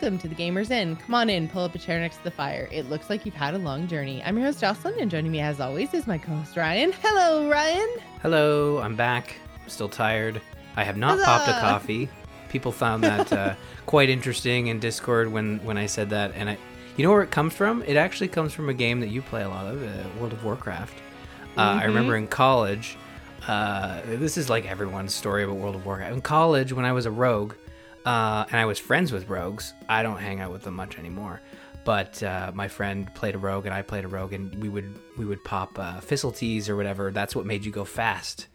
Welcome to the Gamers Inn. Come on in, pull up a chair next to the fire. It looks like you've had a long journey. I'm your host, Jocelyn, and joining me as always is my co host, Ryan. Hello, Ryan. Hello, I'm back. I'm still tired. I have not popped a coffee. People found that uh, quite interesting in Discord when, when I said that. And I, you know where it comes from? It actually comes from a game that you play a lot of, uh, World of Warcraft. Uh, I remember in college, uh, this is like everyone's story about World of Warcraft. In college, when I was a rogue, uh, and I was friends with rogues, I don't hang out with them much anymore. But uh, my friend played a rogue, and I played a rogue, and we would we would pop uh, Fizzletees or whatever. That's what made you go fast.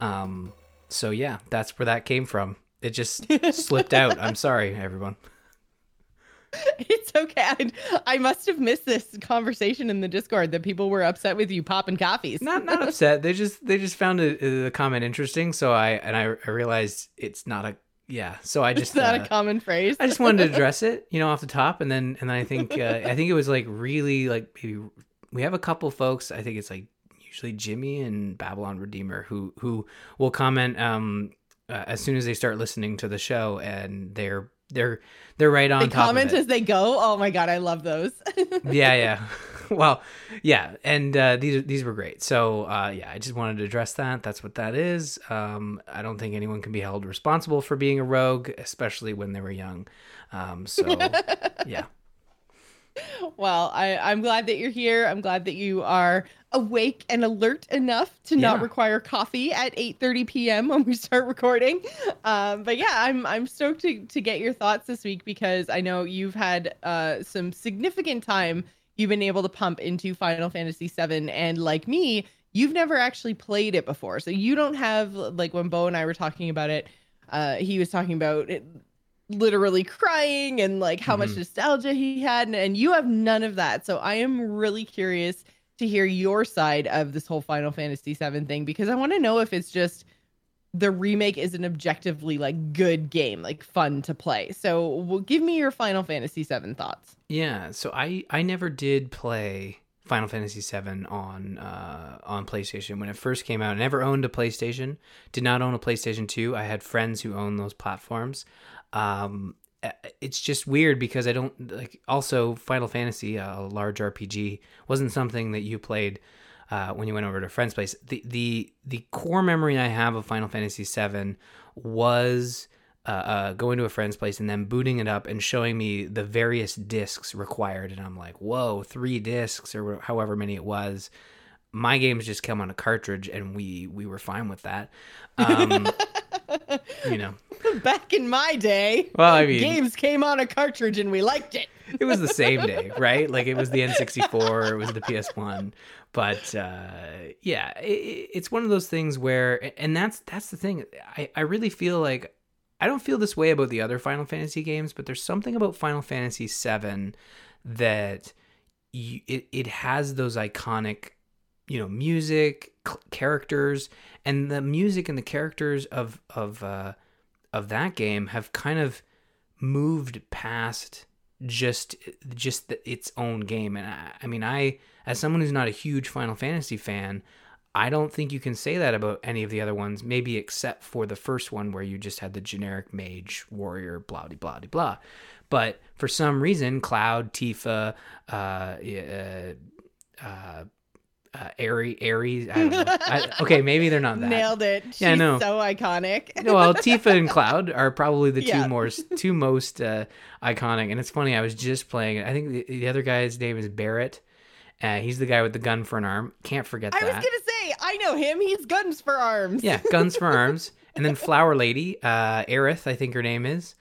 Um, so yeah, that's where that came from. It just slipped out. I'm sorry, everyone. It's okay. I, I must have missed this conversation in the Discord that people were upset with you popping coffees. Not not upset. They just they just found a, a comment interesting. So I and I, I realized it's not a yeah. So I just not uh, a common phrase. I just wanted to address it, you know, off the top, and then and then I think uh, I think it was like really like maybe we have a couple folks. I think it's like usually Jimmy and Babylon Redeemer who who will comment um uh, as soon as they start listening to the show, and they're they're they're right on they top comment of it. as they go. Oh my god, I love those. yeah, yeah. Well, yeah, and uh, these these were great. So uh, yeah, I just wanted to address that. That's what that is. Um, I don't think anyone can be held responsible for being a rogue, especially when they were young. Um, so yeah. well, I, I'm glad that you're here. I'm glad that you are awake and alert enough to not require coffee at 8:30 p.m. when we start recording. Um, but yeah, I'm I'm stoked to to get your thoughts this week because I know you've had uh, some significant time you've been able to pump into Final Fantasy VII, and like me, you've never actually played it before, so you don't have like when Bo and I were talking about it. Uh, he was talking about it literally crying and like how much Mhm. nostalgia he had and, and you have none of that so i am really curious to hear your side of this whole final fantasy 7 thing because i want to know if it's just the remake is an objectively like good game like fun to play so well, give me your final fantasy 7 thoughts Yeah, so I I never did play Final Fantasy VII on uh, on PlayStation when it first came out. I never owned a PlayStation. Did not own a PlayStation Two. I had friends who owned those platforms. Um, it's just weird because I don't like. Also, Final Fantasy, a large RPG, wasn't something that you played uh, when you went over to a friend's place. The the the core memory I have of Final Fantasy VII was uh, uh, going to a friend's place and then booting it up and showing me the various discs required, and I'm like, whoa, three discs or however many it was. My games just come on a cartridge, and we we were fine with that. Um, you know, back in my day well, I mean, games came on a cartridge and we liked it it was the same day, right? Like it was the N64, it was the PS1. But uh, yeah, it, it's one of those things where, and that's that's the thing. I I really feel like I don't feel this way about the other Final Fantasy games, but there's something about Final Fantasy VII that you, it it has those iconic, you know, music c- characters, and the music and the characters of of uh, of that game have kind of moved past just just the, its own game. And I, I mean i as someone who's not a huge final fantasy fan i don't think you can say that about any of the other ones maybe except for the first one where you just had the generic mage warrior blah blah blah blah. But for some reason cloud tifa uh uh uh uh, Aerie, Aries. I don't know. I, okay, maybe they're not that. nailed it she's Yeah, know. so iconic well, Tifa and Cloud are probably the Yeah. two more two most uh, iconic. And it's funny, I was just playing it. I think the, the other guy's name is Barrett. Uh, he's the guy with the gun for an arm. Can't forget that. i was gonna say i know him he's guns for arms yeah, guns for arms. And then Flower Lady, uh, Aerith, I think her name is.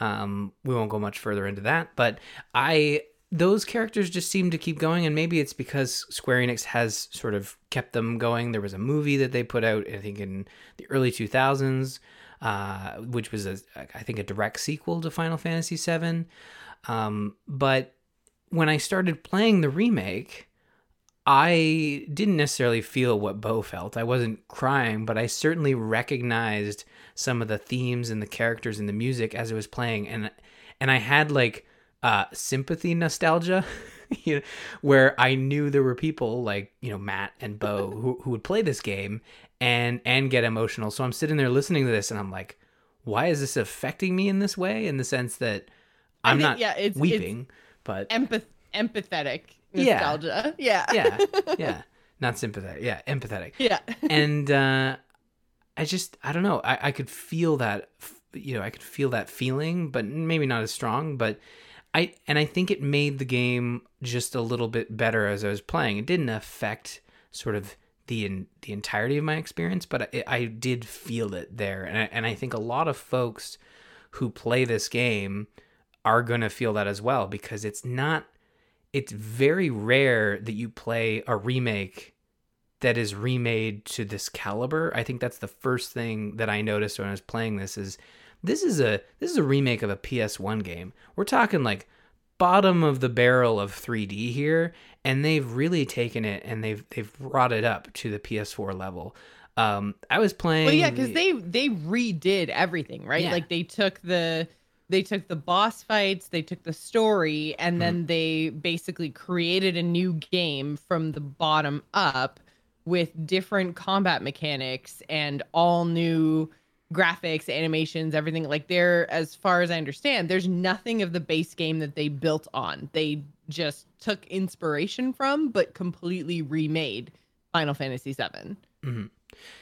Um, we won't go much further into that, but I those characters just seem to keep going, and maybe it's because Square Enix has sort of kept them going. There was a movie that they put out, I think, in the early two thousands, uh, which was a, I think, a direct sequel to Final Fantasy VII. Um, but when I started playing the remake, I didn't necessarily feel what Bo felt. I wasn't crying, but I certainly recognized some of the themes and the characters and the music as it was playing, and and I had like uh, sympathy nostalgia, you know, where I knew there were people like you know Matt and Bo who who would play this game and and get emotional. So I'm sitting there listening to this, and I'm like, why is this affecting me in this way? In the sense that I'm think, not yeah, it's- it's weeping, but Empath- empathetic nostalgia. Yeah. yeah, yeah, not sympathetic. Yeah, empathetic. Yeah. and uh, I just I don't know. I, I could feel that you know I could feel that feeling, but maybe not as strong. But I and I think it made the game just a little bit better as I was playing. It didn't affect sort of the in, the entirety of my experience, but I, I did feel it there, and I, and I think a lot of folks who play this game are gonna feel that as well because it's not. It's very rare that you play a remake that is remade to this caliber. I think that's the first thing that I noticed when I was playing this is this is a this is a remake of a PS1 game. We're talking like bottom of the barrel of 3D here and they've really taken it and they've they've brought it up to the PS4 level. Um I was playing Well, yeah, because they they redid everything, right? Yeah. Like they took the they took the boss fights, they took the story, and then they basically created a new game from the bottom up with different combat mechanics and all new graphics, animations, everything. Like there, as far as I understand, there's nothing of the base game that they built on. They just took inspiration from, but completely remade Final Fantasy VII. Mhm.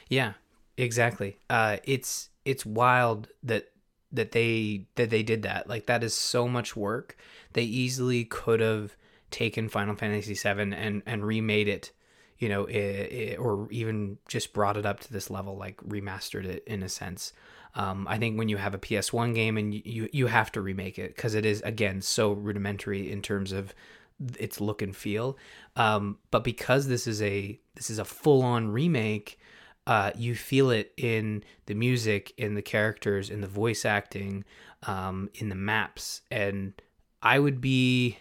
Yeah, exactly. Uh, it's it's wild that that they that they did that. Like that is so much work. They easily could have taken Final Fantasy VII and and remade it, you know, i i or even just brought it up to this level, like remastered it in a sense. Um, I think when you have a PS1 game and you you have to remake it because it is again so rudimentary in terms of its look and feel. Um, but because this is a this is a full on remake, uh, you feel it in the music, in the characters, in the voice acting, um, in the maps, and I would be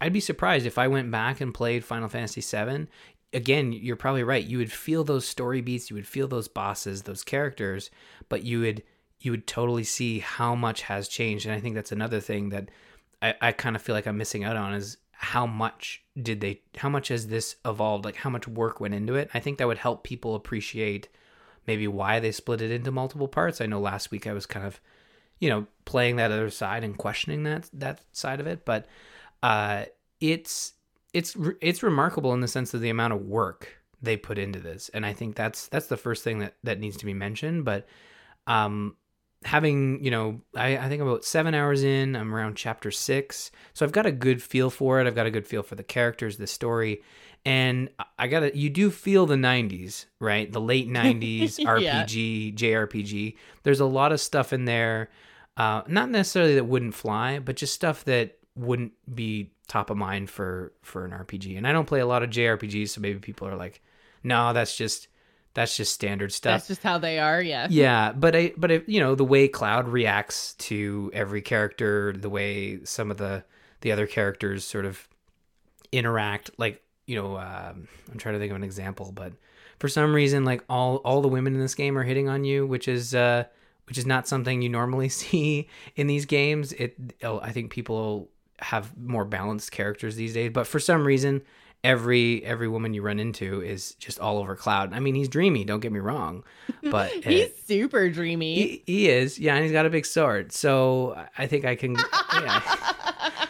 I'd be surprised if I went back and played Final Fantasy VII. Again, you're probably right. You would feel those story beats, you would feel those bosses, those characters, but you would you would totally see how much has changed. And I think that's another thing that I, I kind of feel like I'm missing out on is how much did they how much has this evolved like how much work went into it i think that would help people appreciate maybe why they split it into multiple parts i know last week i was kind of you know playing that other side and questioning that that side of it but uh it's it's it's remarkable in the sense of the amount of work they put into this and i think that's that's the first thing that that needs to be mentioned but um having you know I, I think about seven hours in i'm around chapter six so i've got a good feel for it i've got a good feel for the characters the story and I- gotta you do feel the 90s right the late 90s Yeah. rpg jrpg there's a lot of stuff in there uh, not necessarily that wouldn't fly but just stuff that wouldn't be top of mind for for an rpg and i don't play a lot of jrpgs so maybe people are like no that's just that's just standard stuff That's just how they are. Yeah. yeah but i but if you know the way cloud reacts to every character the way some of the the other characters sort of interact like you know um, i'm trying to think of an example but for some reason like all all the women in this game are hitting on you which is uh which is not something you normally see in these games it oh, i think people have more balanced characters these days but for some reason every every woman you run into is just all over cloud i mean he's dreamy don't get me wrong but He's super dreamy. he, he is, yeah, and he's got a big sword. So I think I can. Yeah.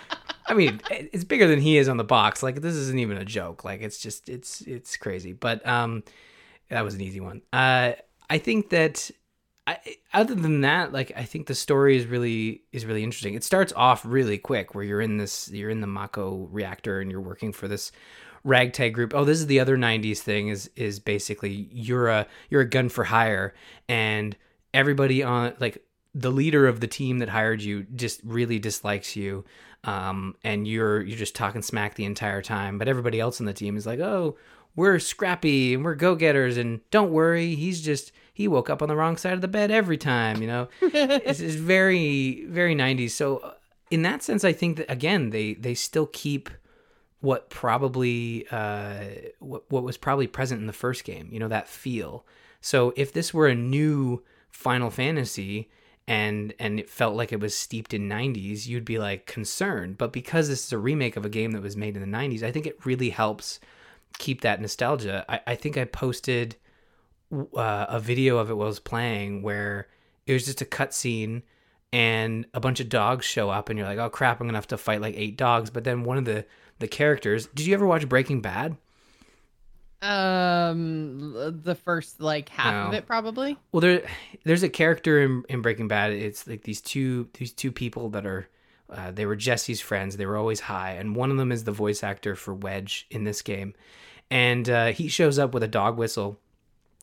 I mean, it's bigger than he is on the box. Like this isn't even a joke. Like it's just it's it's crazy. But um, that was an easy one. Uh, I think that. I, other than that, like I think the story is really is really interesting. It starts off really quick, where you're in this, you're in the Mako reactor, and you're working for this ragtag group. Oh, this is the other '90s thing. Is is basically you're a you're a gun for hire, and everybody on like the leader of the team that hired you just really dislikes you, um, and you're you're just talking smack the entire time. But everybody else on the team is like, oh, we're scrappy and we're go getters, and don't worry, he's just he woke up on the wrong side of the bed every time. You know, it's, it's very very '90s. So uh, in that sense, I think that again they they still keep what probably uh, what what was probably present in the first game. You know that feel. So if this were a new Final Fantasy and and it felt like it was steeped in 90s, you'd be like concerned. But because this is a remake of a game that was made in the 90s, I think it really helps keep that nostalgia. I, I think I posted uh, a video of it while I was playing where it was just a cutscene and a bunch of dogs show up and you're like, "Oh crap, I'm going to have to fight like eight dogs." But then one of the the characters, did you ever watch Breaking Bad? Um, the first like half of it probably. Well, there there's a character in, in Breaking Bad. It's like these two these two people that are uh, they were Jesse's friends. They were always high, and one of them is the voice actor for Wedge in this game, and uh, he shows up with a dog whistle.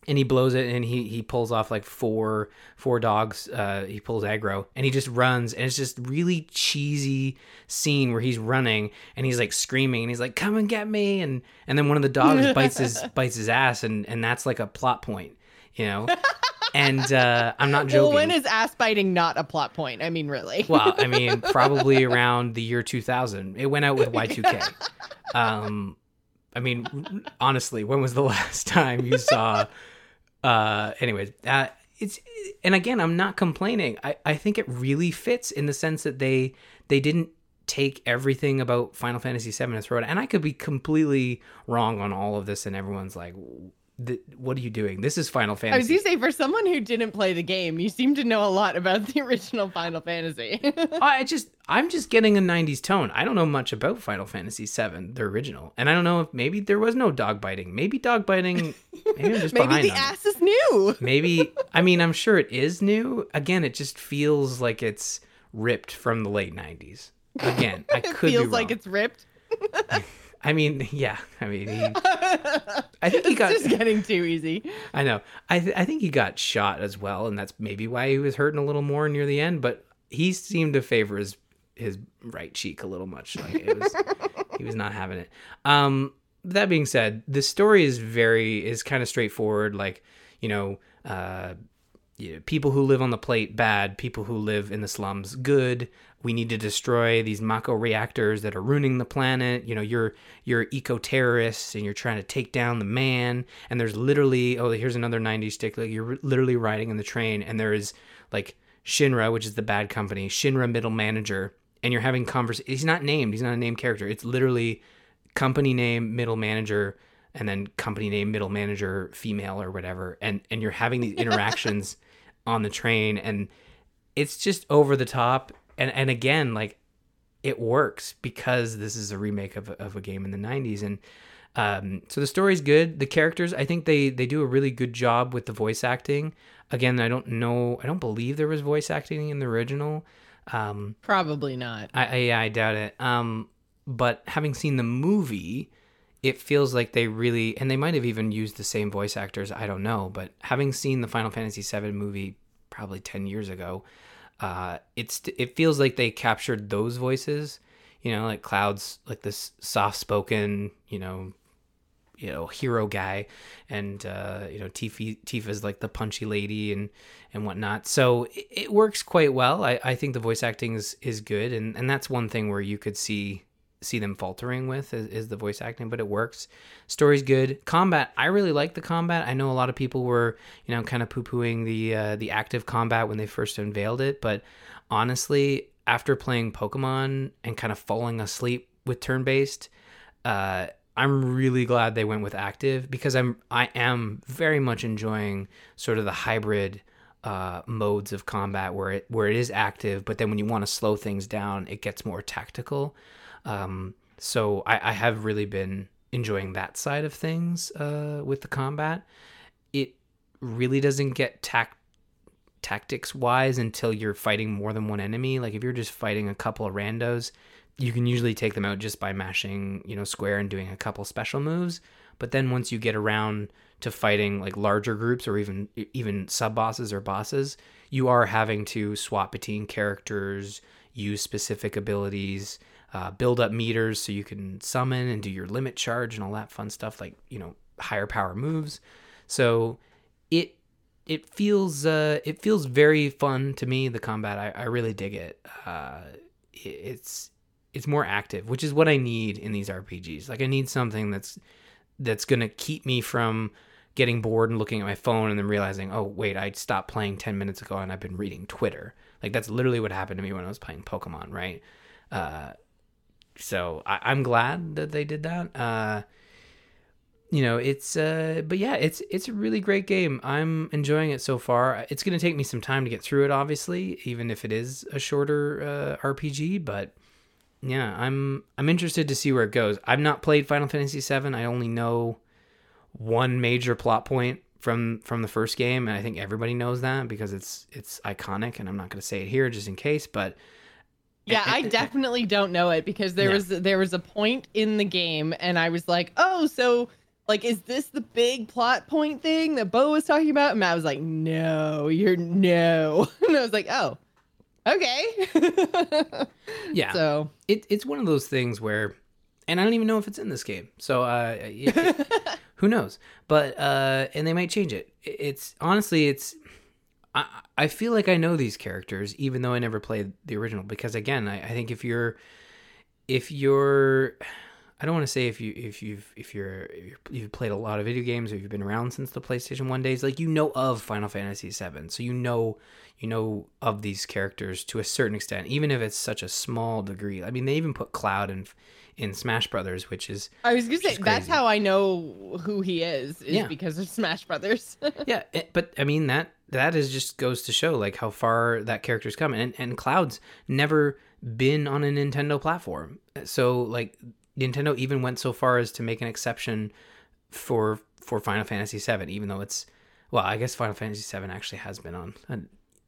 And he blows it, and he he pulls off like four four dogs. Uh, he pulls aggro, and he just runs, and it's just really cheesy scene where he's running, and he's like screaming, and he's like, "Come and get me!" and and then one of the dogs bites his bites his ass, and and that's like a plot point, you know. And uh, I'm not joking. Well, when is ass biting not a plot point? I mean, really. Well, I mean, probably around the year 2000. It went out with Y2K. Um, I mean, honestly, when was the last time you saw? Uh, anyways, uh, it's and again, I'm not complaining. I I think it really fits in the sense that they they didn't take everything about Final Fantasy VII and throw it. And I could be completely wrong on all of this, and everyone's like. "Th- What are you doing? This is Final Fantasy. I was Fantasy. gonna say, for someone who didn't play the game, you seem to know a lot about the original Final Fantasy. I just I'm just getting a 90s tone. I don't know much about Final Fantasy 7, the original. And I don't know if maybe there was no dog biting. Maybe dog biting maybe I'm just Maybe behind the ass is new. Maybe I mean I'm sure it is new. Again, it just feels like it's ripped from the late 90s. Again, I It could feels like it's ripped. I mean, yeah. I mean, he, I think he got just getting too easy. I know. I th- I think he got shot as well, and that's maybe why he was hurting a little more near the end. But he seemed to favor his his right cheek a little much. Like it was, he was not having it. Um, that being said, the story is very is kind of straightforward. Like you know, uh, you know, people who live on the plate bad, people who live in the slums good. We need to destroy these Mako reactors that are ruining the planet. You know, you're you're eco terrorists and you're trying to take down the man. And there's literally oh here's another '90s stick. Like you're literally riding in the train and there is like Shinra, which is the bad company, Shinra middle manager, and you're having convers. He's not named. He's not a named character. It's literally company name middle manager and then company name middle manager female or whatever and and you're having these interactions on the train and it's just over the top and and again like it works because this is a remake of, a- of a game in the 90s and um, so the story's good the characters i think they they do a really good job with the voice acting again i don't know i don't believe there was voice acting in the original um, Probably not. I, I yeah, I doubt it. Um, but having seen the movie, it feels like they really, and they might have even used the same voice actors. I don't know, but having seen the Final Fantasy VII movie probably ten years ago, uh, it's it feels like they captured those voices. You know, like Cloud's like this soft spoken, you know, you know hero guy and uh you know tifa tifa's like the punchy lady and and whatnot so it, it works quite well i i think the voice acting is is good and and that's one thing where you could see see them faltering with is, is the voice acting but it works. Story's good. Combat i really like the combat. I know a lot of people were you know kind of poo-pooing the uh the active combat when they first unveiled it but honestly after playing pokemon and kind of falling asleep with turn-based uh I'm really glad they went with active because I'm I am very much enjoying sort of the hybrid uh, modes of combat where it where it is active, but then when you want to slow things down, it gets more tactical. Um, so I, I have really been enjoying that side of things uh, with the combat. It really doesn't get tac- tactics wise until you're fighting more than one enemy. Like if you're just fighting a couple of randos, you can usually take them out just by mashing, you know, square and doing a couple special moves. But then once you get around to fighting like larger groups or even even sub bosses or bosses, you are having to swap between characters, use specific abilities, uh, build up meters so you can summon and do your limit charge and all that fun stuff, like you know higher power moves. So it it feels uh, it feels very fun to me. The combat, I, I really dig it. Uh, it- it's it's more active, which is what I need in these RPGs. Like I need something that's that's gonna keep me from getting bored and looking at my phone and then realizing, oh wait, I stopped playing ten minutes ago and I've been reading Twitter. Like that's literally what happened to me when I was playing Pokemon, right? Uh, so I, I'm glad that they did that. Uh, you know, it's uh but yeah, it's it's a really great game. I'm enjoying it so far. It's going to take me some time to get through it obviously, even if it is a shorter uh, RPG, but yeah, I'm I'm interested to see where it goes. I've not played Final Fantasy 7. I only know one major plot point from from the first game and I think everybody knows that because it's it's iconic and I'm not going to say it here just in case, but yeah, I definitely don't know it because there was there was a point in the game and I was like, "Oh, so like is this the big plot point thing that Bo was talking about?" And Matt was like, "No, you're no." And I was like, "Oh, okay." yeah. So it, it's one of those things where, and I don't even know if it's in this game. So uh, it, who knows? But uh, and they might change it. It's honestly, it's I, I feel like I know these characters, even though I never played the original. Because again, I, I think if you're, if you're, I don't want to say if you if you've if you're if you've played a lot of video games or you've been around since the PlayStation One days, like you know of Final Fantasy VII, so you know you know of these characters to a certain extent, even if it's such a small degree. I mean, they even put Cloud in in Smash Brothers, which is I was gonna say that's how I know who he is is yeah. because of Smash Brothers. yeah, it, but I mean that that is just goes to show like how far that character's come, and and Cloud's never been on a Nintendo platform, so like Nintendo even went so far as to make an exception for for Final Fantasy VII, even though it's well, I guess Final Fantasy VII actually has been on.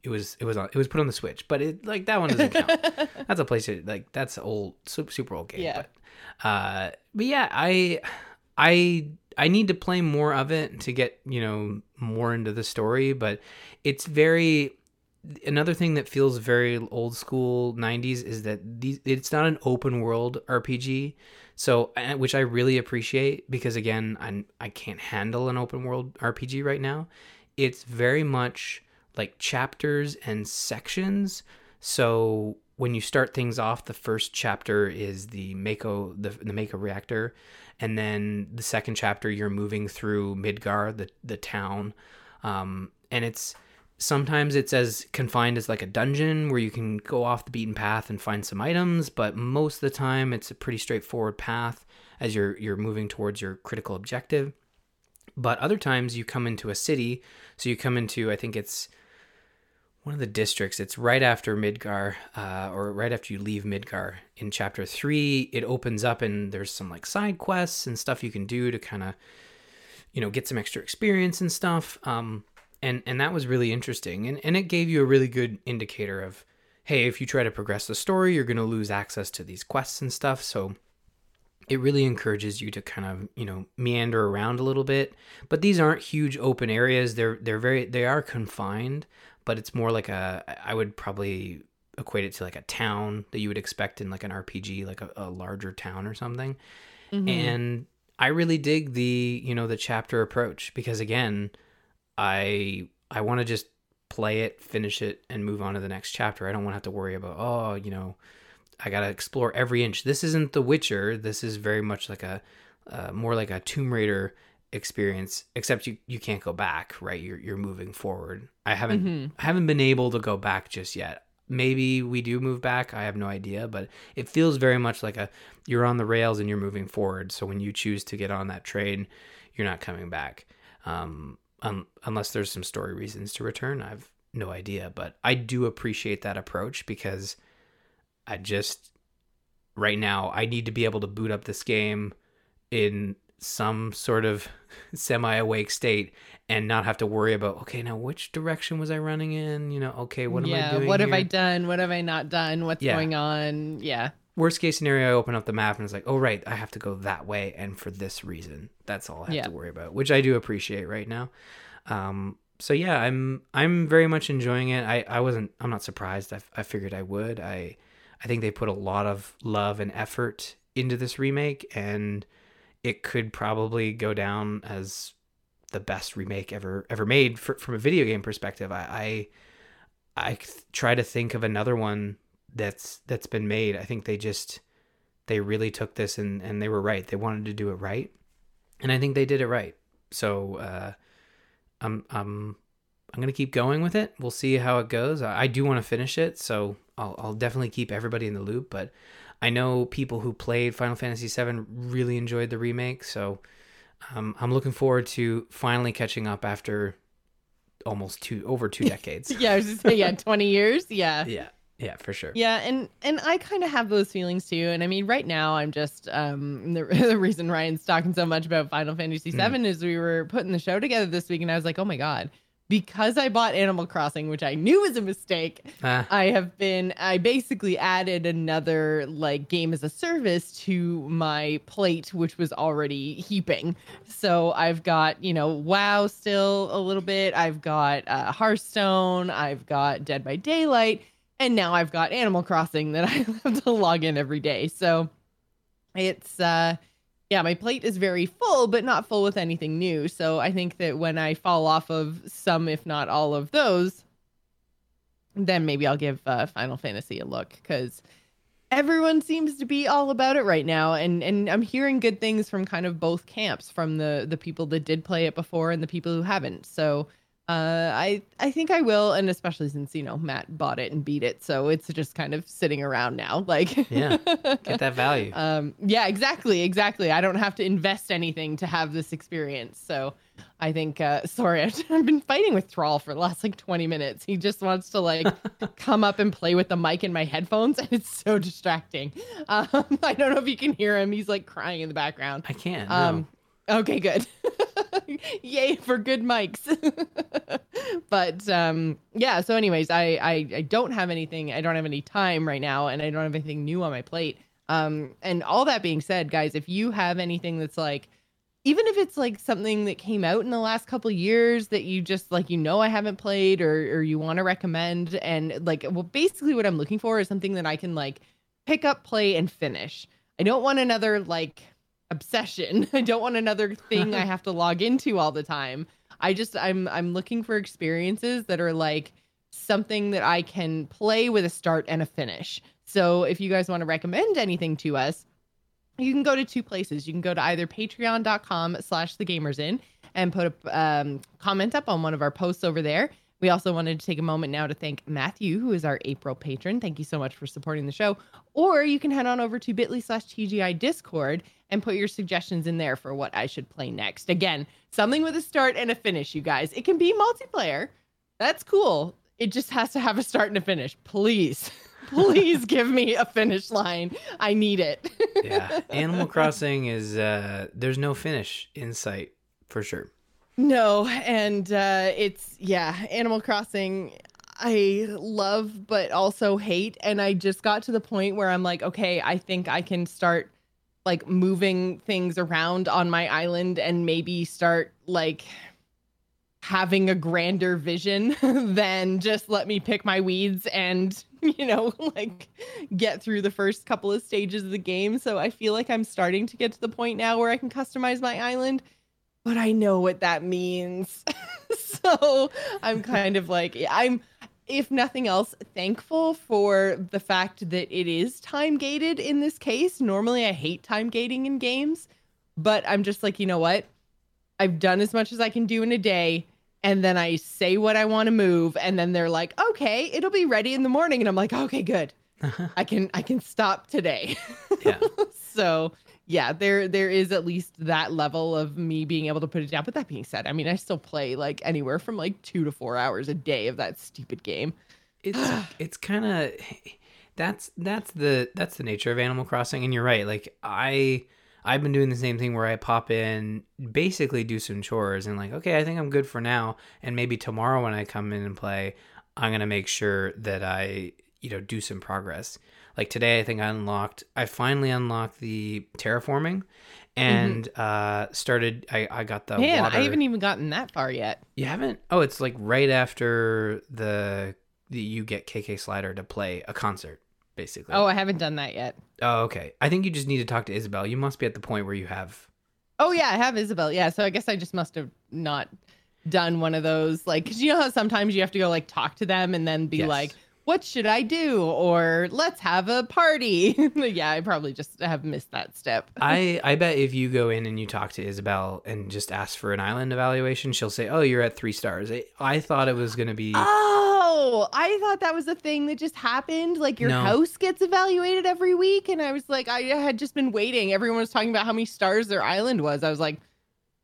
It was it was on it was put on the Switch, but it like that one doesn't count. that's a PlayStation like that's old super, super old game. Yeah. But, uh, but yeah, I I I need to play more of it to get you know more into the story, but it's very another thing that feels very old school 90s is that these it's not an open world RPG so which I really appreciate because again I I can't handle an open world RPG right now it's very much like chapters and sections. So when you start things off, the first chapter is the Mako the, the Mako reactor, and then the second chapter you're moving through Midgar, the the town, um, and it's sometimes it's as confined as like a dungeon where you can go off the beaten path and find some items, but most of the time it's a pretty straightforward path as you're you're moving towards your critical objective. But other times you come into a city, so you come into I think it's one of the districts. It's right after Midgar, uh, or right after you leave Midgar. In chapter three, it opens up and there's some like side quests and stuff you can do to kind of, you know, get some extra experience and stuff. Um, and and that was really interesting, and and it gave you a really good indicator of, hey, if you try to progress the story, you're gonna lose access to these quests and stuff. So it really encourages you to kind of you know meander around a little bit but these aren't huge open areas they're they're very they are confined but it's more like a I would probably equate it to like a town that you would expect in like an RPG, like a, a larger town or something. Mm-hmm. And I really dig the, you know, the chapter approach because again, I I want to just play it, finish it and move on to the next chapter. I don't want to have to worry about, oh, you know, I got to explore every inch. This isn't The Witcher. This is very much like a uh, more like a Tomb Raider experience except you you can't go back right? You're you're moving forward. I haven't mm-hmm. I haven't been able to go back just yet. Maybe we do move back i have no idea but it feels very much like a you're on the rails and you're moving forward. So when you choose to get on that train you're not coming back. Um, um unless there's some story reasons to return i've no idea but i do appreciate that approach because i just right now i need to be able to boot up this game in some sort of semi awake state and not have to worry about okay now which direction was i running in? You know okay what am yeah, i doing what here? have i done? What have i not done? What's yeah. going on? Yeah. Worst case scenario i open up the map and it's like oh right i have to go that way and for this reason. That's all i have yeah. to worry about which i do appreciate right now. Um so yeah i'm i'm very much enjoying it. I i wasn't i'm not surprised. I, I figured i would. I i think they put a lot of love and effort into this remake and it could probably go down as the best remake ever ever made for, from a video game perspective. I, I I try to think of another one that's that's been made. I think they just they really took this and and they were right. They wanted to do it right, and I think they did it right. So uh, I'm I'm I'm gonna keep going with it. We'll see how it goes. I, I do want to finish it, so I'll I'll definitely keep everybody in the loop. But I know people who played Final Fantasy VII really enjoyed the remake, so um, I'm looking forward to finally catching up after almost two over two decades. yeah, I was just saying, yeah, 20 years. Yeah. yeah, yeah, for sure. Yeah, and and I kind of have those feelings too. And I mean, right now I'm just um the, the reason Ryan's talking so much about Final Fantasy VII Mm. is we were putting the show together this week, and I was like, oh my god, because I bought Animal Crossing, which I knew was a mistake. Ah, I have been I basically added another like game as a service to my plate which was already heaping. So I've got, you know, WoW still a little bit. I've got uh, Hearthstone, I've got Dead by Daylight, and now I've got Animal Crossing that I have to log in every day. So it's uh yeah, my plate is very full, but not full with anything new. So I think that when I fall off of some, if not all of those, then maybe I'll give uh, Final Fantasy a look because everyone seems to be all about it right now, and and I'm hearing good things from kind of both camps, from the the people that did play it before and the people who haven't. So uh, I I think I will, and especially since you know Matt bought it and beat it, so it's just kind of sitting around now, like Yeah, get that value. um, yeah, exactly, exactly. I don't have to invest anything to have this experience. So I think, uh, sorry, I've, I've been fighting with Thrall for the last like 20 minutes. He just wants to like come up and play with the mic in my headphones, and it's so distracting. Um, I don't know if you can hear him. He's like crying in the background. I can't. Um, okay, good. Yay for good mics. but um, yeah. So, anyways, I, I I don't have anything. I don't have any time right now, and I don't have anything new on my plate. Um, and all that being said, guys, if you have anything that's like, even if it's like something that came out in the last couple years that you just like you know I haven't played or or you want to recommend, and like, well, basically what I'm looking for is something that I can like pick up, play, and finish. I don't want another like obsession. I don't want another thing I have to log into all the time. I just I'm I'm looking for experiences that are like something that I can play with a start and a finish. So if you guys want to recommend anything to us, you can go to two places. You can go to either patreon.com slash the gamers inn and put a um, comment up on one of our posts over there. We also wanted to take a moment now to thank Matthew, who is our April patron. Thank you so much for supporting the show. Or you can head on over to bit.ly slash TGI Discord and put your suggestions in there for what I should play next. Again, something with a start and a finish, you guys. It can be multiplayer. That's cool. It just has to have a start and a finish. Please, please give me a finish line. I need it. yeah, Animal Crossing is uh, there's no finish in sight for sure. No, and uh, it's yeah, Animal Crossing. I love but also hate, and I just got to the point where I'm like, okay, I think I can start like moving things around on my island and maybe start like having a grander vision than just let me pick my weeds and you know like get through the first couple of stages of the game so i feel like i'm starting to get to the point now where i can customize my island but I know what that means. so I'm kind of like, I'm, if nothing else, thankful for the fact that it is time gated in this case. Normally, I hate time gating in games, but I'm just like, you know what? I've done as much as I can do in a day. And then I say what I want to move, and then they're like, "Okay, it'll be ready in the morning." And I'm like, "Okay, good. I can I can stop today." Yeah. so yeah, there there is at least that level of me being able to put it down. But that being said, I mean, I still play like anywhere from like two to four hours a day of that stupid game. it's it's kind of that's that's the that's the nature of Animal Crossing, and you're right. Like I I've been doing the same thing where I pop in, basically do some chores, and like okay, I think I'm good for now, and maybe tomorrow when I come in and play, I'm gonna make sure that I you know do some progress. Like today, I think I unlocked. I finally unlocked the terraforming, and uh started. I I got the Man, water. I haven't even gotten that far yet. You haven't? Oh, it's like right after the, the you get KK Slider to play a concert, basically. Oh, I haven't done that yet. Oh, okay. I think you just need to talk to Isabelle. You must be at the point where you have. Oh yeah, I have Isabelle. Yeah, so I guess I just must have not done one of those like because you know how sometimes you have to go like talk to them and then be Yes. like, "What should I do?" or "Let's have a party." yeah, I probably just have missed that step. I I bet if you go in and you talk to Isabelle and just ask for an island evaluation, she'll say, "Oh, you're at three stars." I, I thought it was gonna be. Oh, I thought that was a thing that just happened. Like your No. house gets evaluated every week, and I was like, I had just been waiting. Everyone was talking about how many stars their island was. I was like,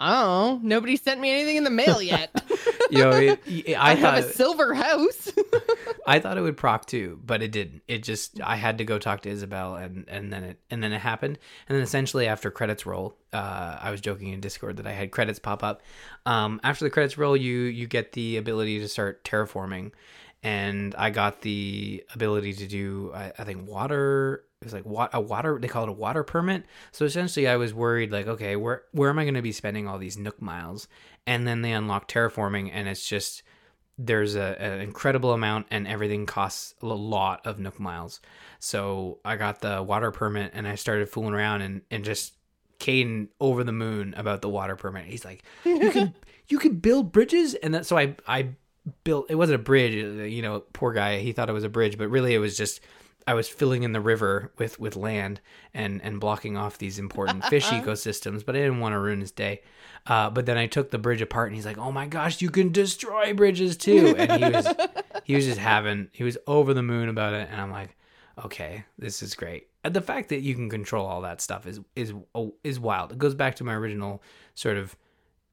Oh. Nobody sent me anything in the mail yet. You know, it, it- I, I, have a silver house. I thought it would proc too, but it didn't. It just I had to go talk to Isabelle, and and then it and then it happened, and then essentially after credits roll, uh, I was joking in Discord that I had credits pop up. Um, after the credits roll, you you get the ability to start terraforming, and I got the ability to do I, I think water. It was like wa- a water. They call it a water permit. So essentially, I was worried like, okay, where where am I going to be spending all these Nook miles? And then they unlock terraforming, and it's just there's a, an incredible amount and everything costs a lot of nook miles so i got the water permit and i started fooling around and, and just Caden over the moon about the water permit he's like you can you can build bridges and that so i i built it wasn't a bridge you know poor guy he thought it was a bridge but really it was just I was filling in the river with with land and and blocking off these important fish ecosystems, but I didn't want to ruin his day. Uh, but then I took the bridge apart, and he's like, "Oh my gosh, you can destroy bridges too!" And he was he was just having he was over the moon about it, and I'm like, "Okay, this is great." And the fact that you can control all that stuff is is is wild. It goes back to my original sort of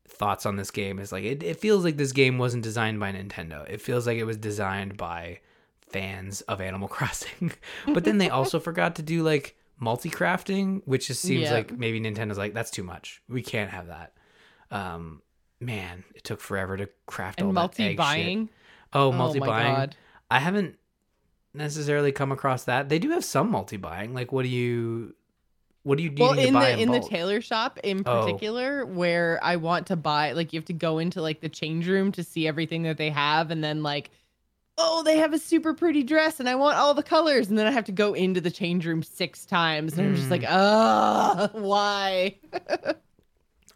thoughts on this game. Is like it, it feels like this game wasn't designed by Nintendo. It feels like it was designed by fans of Animal Crossing. but then they also forgot to do like multi-crafting, which just seems Yeah. like maybe Nintendo's like that's too much. We can't have that. Um man, it took forever to craft all and that multi buying. Oh, my multi-buying. God. I haven't necessarily come across that. They do have some multi-buying. Like what do you what do you do Well, in the in the tailor shop in Oh. particular, where I want to buy, like you have to go into like the change room to see everything that they have, and then like, oh, they have a super pretty dress, and I want all the colors, and then I have to go into the change room six times, and I'm just Mm. like, ah, why?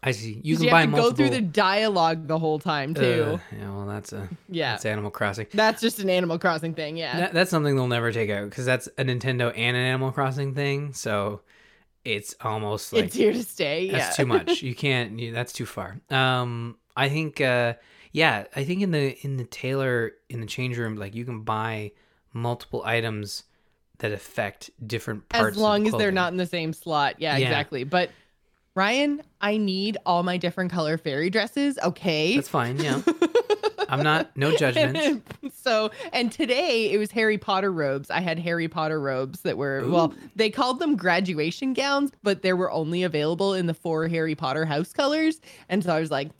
I see. You can you buy have to multiple go through the dialogue the whole time too. Uh, yeah, well that's a yeah, that's Animal Crossing. that's just an Animal Crossing thing. Yeah, That, that's something they'll never take out because that's a Nintendo and an Animal Crossing thing. So it's almost like it's here to stay. that's yeah, too much. You can't. You, that's too far. Um, I think. Uh, yeah, I think in the in the tailor in the change room, like you can buy multiple items that affect different parts. as long as they're not in the same slot. Yeah, Yeah. exactly. But Ryan, I need all my different color fairy dresses. Okay. That's fine. Yeah, I'm not. No judgments. so, and today it was Harry Potter robes. I had Harry Potter robes that were, well, they called them graduation gowns, but they were only available in the four Harry Potter house colors. And so I was like,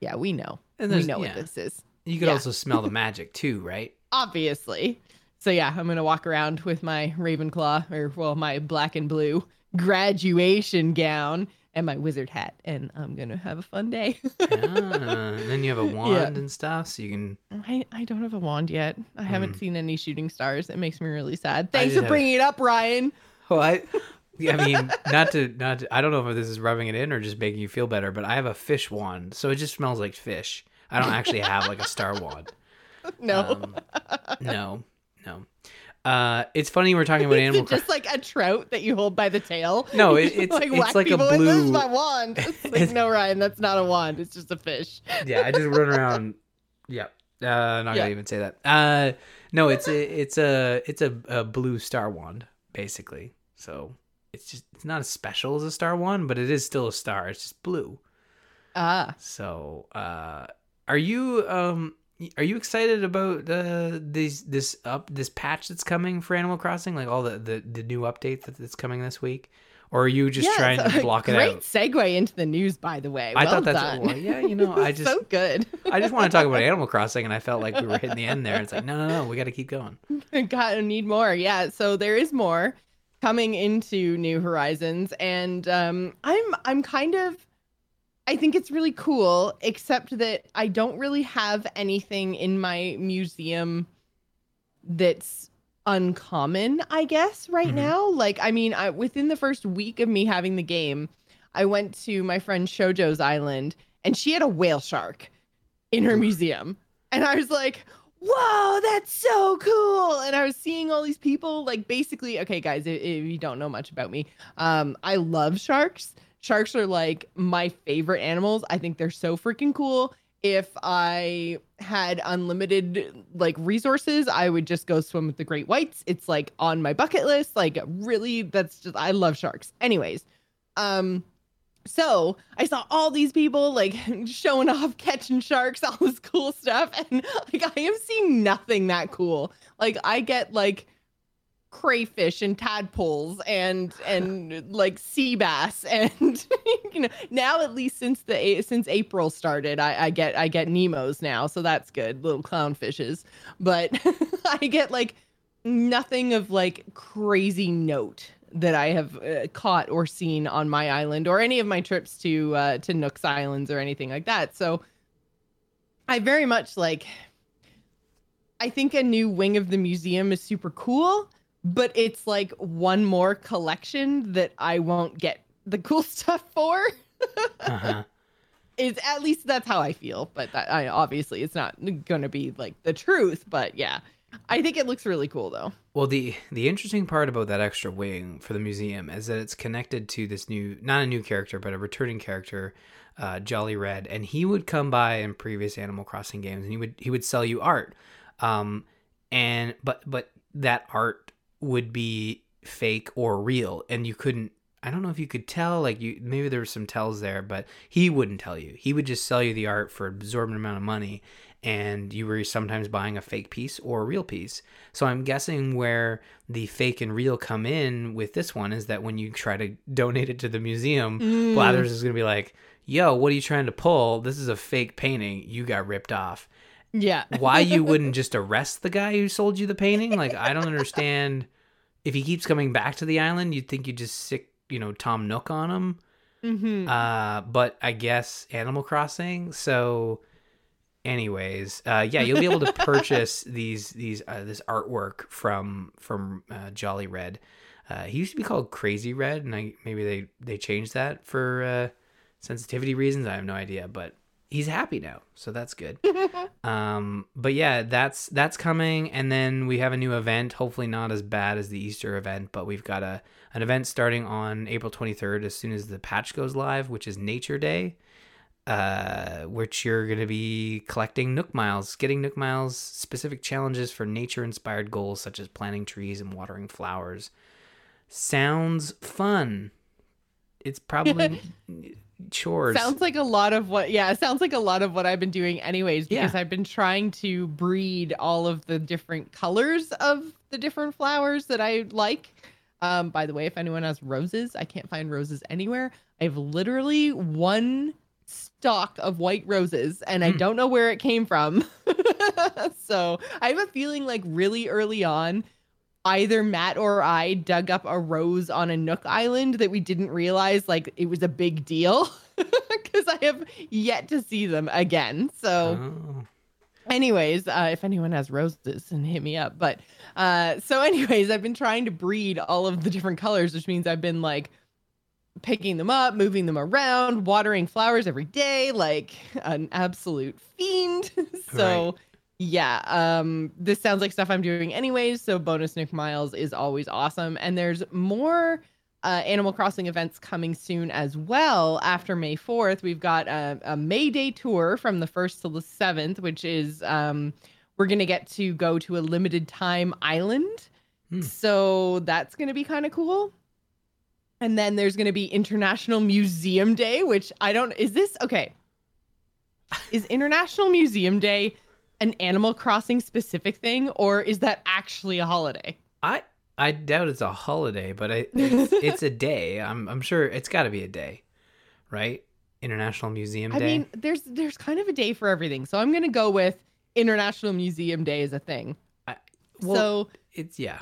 yeah, we know. And We know yeah. what this is. You could Yeah. also smell the magic too, right? Obviously. So yeah, I'm gonna walk around with my Ravenclaw or well, my black and blue graduation gown and my wizard hat, and I'm gonna have a fun day. ah, and then you have a wand and stuff, so you can. I, I don't have a wand yet. I haven't Hmm. seen any shooting stars. It makes me really sad. Thanks for have- bringing it up, Ryan. Well, I, I mean, not to not. To, I don't know if this is rubbing it in or just making you feel better, but I have a fish wand, so it just smells like fish. I don't actually have like a star wand. No, Um, no, no. Uh, it's funny we're talking about is animal. it just like a trout that you hold by the tail? No, it- it's- like it's like a people with, This is my wand. It's like, It's- no, Ryan, that's not a wand. It's just a fish. yeah, I just run around. Yeah, uh, I'm not Yeah. gonna even say that. Uh, no, it's a it's a it's a, a blue star wand basically. So it's just it's not as special as a star wand, but it is still a star. It's just blue. Ah, So, uh, are you um are you excited about uh these this up this patch that's coming for Animal Crossing? Like all the the, the new update that, that's coming this week, or are you just yeah, trying to block it Great out? segue into the news, by the way. I well thought that's done. well, yeah, you know, I just so good. I just want to talk about Animal Crossing, and I felt like we were hitting the end there. It's like no, no, no, we got to keep going. Gotta need more. Yeah. So there is more coming into New Horizons, and um, I'm I'm kind of I think it's really cool, except that I don't really have anything in my museum that's uncommon, I guess, right Mhm. now. Like, I mean, I within the first week of me having the game, I went to my friend Shojo's island and she had a whale shark in her museum. And I was like, whoa, that's so cool. And I was seeing all these people, like basically, okay, guys, if, if you don't know much about me, um, I love sharks. Sharks are like my favorite animals. I think they're so freaking cool. If I had unlimited like resources, I would just go swim with the great whites. It's like on my bucket list. Like really, that's just I love sharks. Anyways, um, so I saw all these people like showing off catching sharks, all this cool stuff, and like I am seeing nothing that cool. Like I get like crayfish and tadpoles and and like sea bass and you know now at least since the since April started I, I get I get Nemos now so that's good little clownfishes but I get like nothing of like crazy note that I have uh, caught or seen on my island or any of my trips to uh, to Nook's Islands or anything like that. So I very much like. I think a new wing of the museum is super cool, but it's like one more collection that I won't get the cool stuff for. uh-huh. It's at least that's how I feel, but that, I obviously it's not going to be like the truth. But yeah, I think it looks really cool though. Well, the the interesting part about that extra wing for the museum is that it's connected to this new not a new character, but a returning character, uh, Jolly Redd, and he would come by in previous Animal Crossing games, and he would he would sell you art, um, and but but that art would be fake or real, and you couldn't. I don't know if you could tell, like you maybe there were some tells there, but he wouldn't tell you. He would just sell you the art for an absorbent amount of money, and you were sometimes buying a fake piece or a real piece. So I'm guessing where the fake and real come in with this one is that when you try to donate it to the museum, mm. Blathers is going to be like, "Yo, what are you trying to pull? This is a fake painting. You got ripped off." Yeah. Why you wouldn't just arrest the guy who sold you the painting? Like I don't understand. If he keeps coming back to the island, you'd think you'd just sick, you know, Tom Nook on him. Mm-hmm. Uh, but I guess Animal Crossing. So anyways uh, yeah you'll be able to purchase these these uh, this artwork from from uh, Jolly Redd uh, he used to be called Crazy Redd and i maybe they they changed that for uh, sensitivity reasons i have no idea but he's happy now so that's good um but yeah that's that's coming and then we have a new event hopefully not as bad as the easter event but we've got a an event starting on april 23rd as soon as the patch goes live which is nature day uh, which you're going to be collecting Nook Miles, getting Nook Miles specific challenges for nature inspired goals such as planting trees and watering flowers. Sounds fun. It's probably chores. Sounds like a lot of what, yeah, sounds like a lot of what I've been doing, anyways, because yeah. I've been trying to breed all of the different colors of the different flowers that I like. Um, by the way, if anyone has roses, I can't find roses anywhere. I have literally one stock of white roses and I hmm. don't know where it came from. so I have a feeling like really early on, either Matt or I dug up a rose on a Nook Island that we didn't realize like it was a big deal because I have yet to see them again. So. Oh. Anyways, uh, if anyone has roses, and hit me up. But uh, so, anyways, I've been trying to breed all of the different colors, which means I've been like picking them up, moving them around, watering flowers every day, like an absolute fiend. so right. Yeah, um this sounds like stuff I'm doing anyways, so bonus Nook Miles is always awesome and there's more uh, Animal Crossing events coming soon as well. After May 4th, we've got a, a May Day tour from the 1st to the 7th, which is um, we're going to get to go to a limited time island. Hmm. So that's going to be kind of cool. And then there's going to be International Museum Day, which I don't is this okay? Is International Museum Day an Animal Crossing specific thing or is that actually a holiday? I I doubt it's a holiday, but I, it's, it's a day. I'm I'm sure it's got to be a day, right? International Museum Day. I mean, there's there's kind of a day for everything, so I'm gonna go with International Museum Day is a thing. I, well, so it's yeah.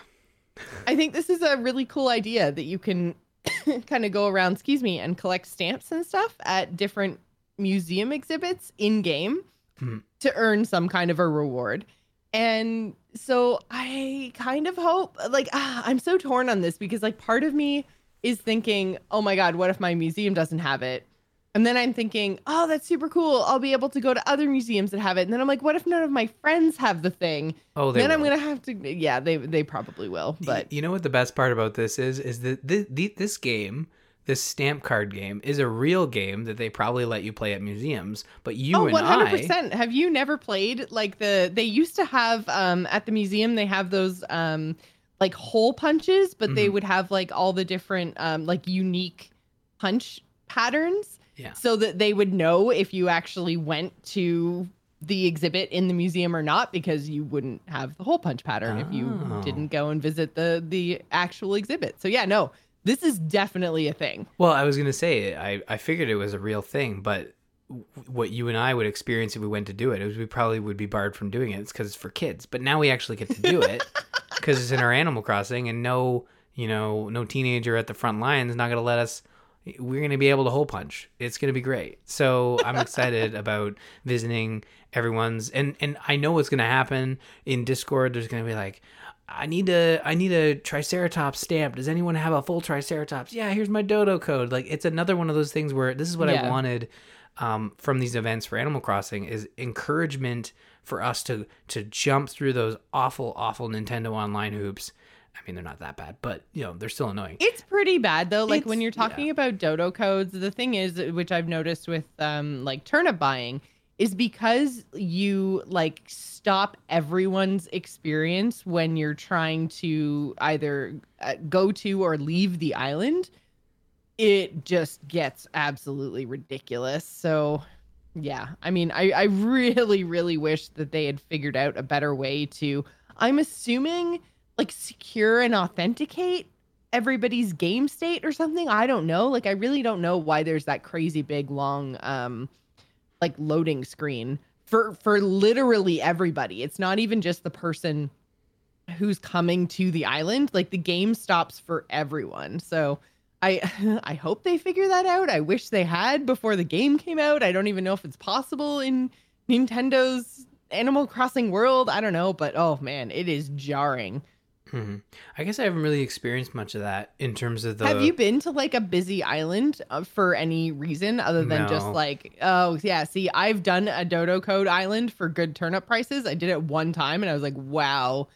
I think this is a really cool idea that you can kind of go around, excuse me, and collect stamps and stuff at different museum exhibits in game mm. to earn some kind of a reward. And so I kind of hope, like, ah, I'm so torn on this because, like, part of me is thinking, oh my God, what if my museum doesn't have it? And then I'm thinking, oh, that's super cool. I'll be able to go to other museums that have it. And then I'm like, what if none of my friends have the thing? Oh, then will. I'm gonna have to. Yeah, they they probably will. But you know what the best part about this is? Is that this, this game, this stamp card game, is a real game that they probably let you play at museums. But you oh, and 100%. I have you never played like the? They used to have um at the museum. They have those um like hole punches, but mm-hmm. they would have like all the different um like unique punch patterns Yeah. so that they would know if you actually went to the exhibit in the museum or not because you wouldn't have the hole punch pattern if you Oh. didn't go and visit the the actual exhibit. So yeah, no, this is definitely a thing. Well, I was gonna say I I figured it was a real thing, but what you and I would experience if we went to do it is we probably would be barred from doing it. It's because it's for kids. But now we actually get to do it because it's in our Animal Crossing, and no, you know, no teenager at the front line is not gonna let us. We're gonna be able to hole punch. It's gonna be great. So I'm excited about visiting everyone's, and and I know what's gonna happen in Discord. There's gonna be like. I need a I need a Triceratops stamp. Does anyone have a full Triceratops? Yeah, here's my Dodo code. Like it's another one of those things where this is what I wanted um, from these events for Animal Crossing is encouragement for us to to jump through those awful awful Nintendo Online hoops. I mean, they're not that bad, but you know they're still annoying. It's pretty bad though. Like when you're talking about dodo codes, the thing is, which I've noticed with um like turnip buying, is because you like stop everyone's experience when you're trying to either uh, go to or leave the island. It just gets absolutely ridiculous. So, yeah, I mean, I I really really wish that they had figured out a better way to. I'm assuming like secure and authenticate everybody's game state or something. I don't know. Like I really don't know why there's that crazy big long um like loading screen for for literally everybody. It's not even just the person who's coming to the island. Like the game stops for everyone. So I I hope they figure that out. I wish they had before the game came out. I don't even know if it's possible in Nintendo's Animal Crossing world. I don't know, but oh man, it is jarring. Hmm I guess I haven't really experienced much of that in terms of the. Have you been to like a busy island uh, for any reason other than just like, oh, yeah, see, I've done a Dodo Code island for good turnip prices. I did it one time and I was like, wow.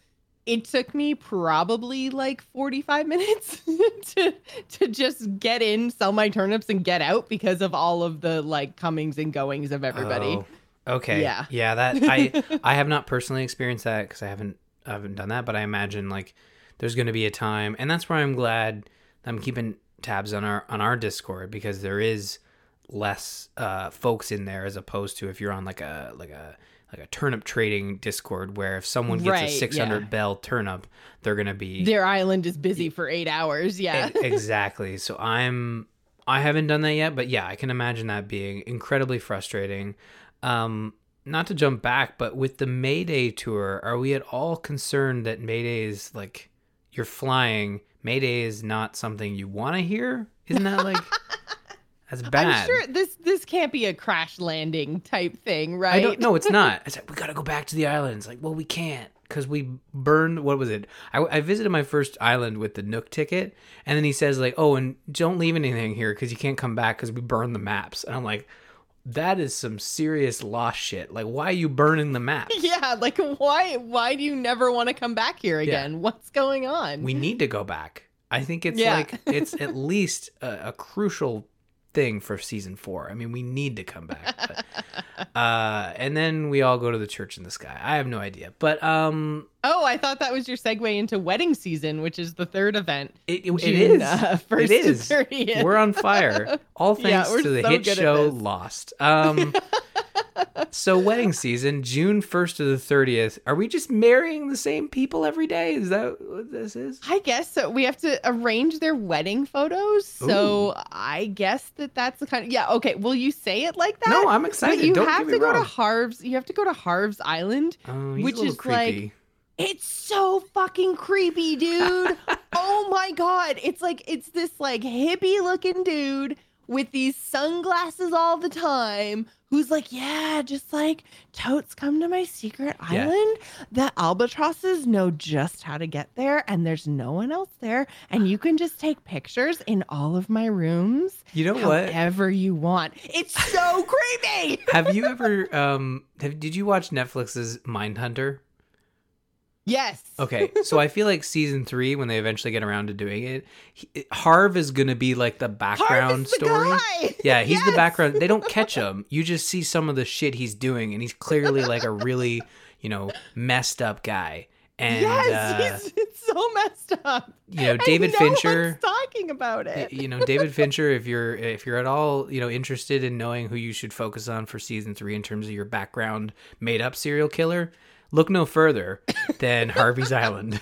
It took me probably like 45 minutes to to just get in, sell my turnips and get out because of all of the like comings and goings of everybody. Oh, okay. Yeah. Yeah. That I I have not personally experienced that because I haven't I haven't done that, but I imagine like there's going to be a time, and that's where I'm glad I'm keeping tabs on our on our Discord because there is less uh, folks in there as opposed to if you're on like a like a like a turnip trading Discord where if someone gets Right, a 600 yeah. bell turnip, they're going to be Their island is busy for eight hours. Yeah. Exactly. So I'm I haven't done that yet, but yeah, I can imagine that being incredibly frustrating. Um not to jump back, but with the Mayday tour, are we at all concerned that Mayday is like you're flying, Mayday is not something you want to hear? Isn't that like that's bad? I'm sure this this can't be a crash landing type thing, right? I don't know. It's not. It's like we got to go back to the islands. Like, well, we can't because we burned. What was it? I, I visited my first island with the Nook ticket, and then he says like, oh, and don't leave anything here because you can't come back because we burned the maps. And I'm like, that is some serious lost shit. Like, why are you burning the map? Yeah, like why why do you never want to come back here again? What's going on? We need to go back. I think it's Yeah. like it's at least a, a crucial thing for season four. I mean, we need to come back. But, uh, and then we all go to the church in the sky. I have no idea, but um, oh, I thought that was your segue into wedding season, which is the third event. It, it, it June, is. uh, first it to 30th. We're on fire. All Yeah, thanks we're to the so hit show. Lost. Um, so wedding season, June first to the thirtieth. Are we just marrying the same people every day? Is that what this is? I guess so. We have to arrange their wedding photos. So I guess that that's the kind of yeah. Okay, will you say it like that? No, I'm But excited. you Don't have to go wrong. to Harv's. You have to go to Harv's Island. oh, which is like- creepy. It's so fucking creepy, dude. oh my god. It's like it's this like hippie looking dude with these sunglasses all the time who's like, "Yeah, just like totes come to my secret Yeah. island. The albatrosses know just how to get there and there's no one else there and you can just take pictures in all of my rooms you know what? however you want." It's so creepy. have you ever um? Have, did you watch Netflix's Mindhunter? Yes. Okay, so I feel like season three, when they eventually get around to doing it, he, Harv is gonna be like the background the story. guy. Yeah, he's the background. They don't catch him. You just see some of the shit he's doing, and he's clearly like a really, you know, messed up guy. And yes, uh, he's it's so messed up. you know, David no Fincher. talking about it. you know david fincher if you're if you're at all you know interested in knowing who you should focus on for season three in terms of your background made up serial killer look no further than harvey's island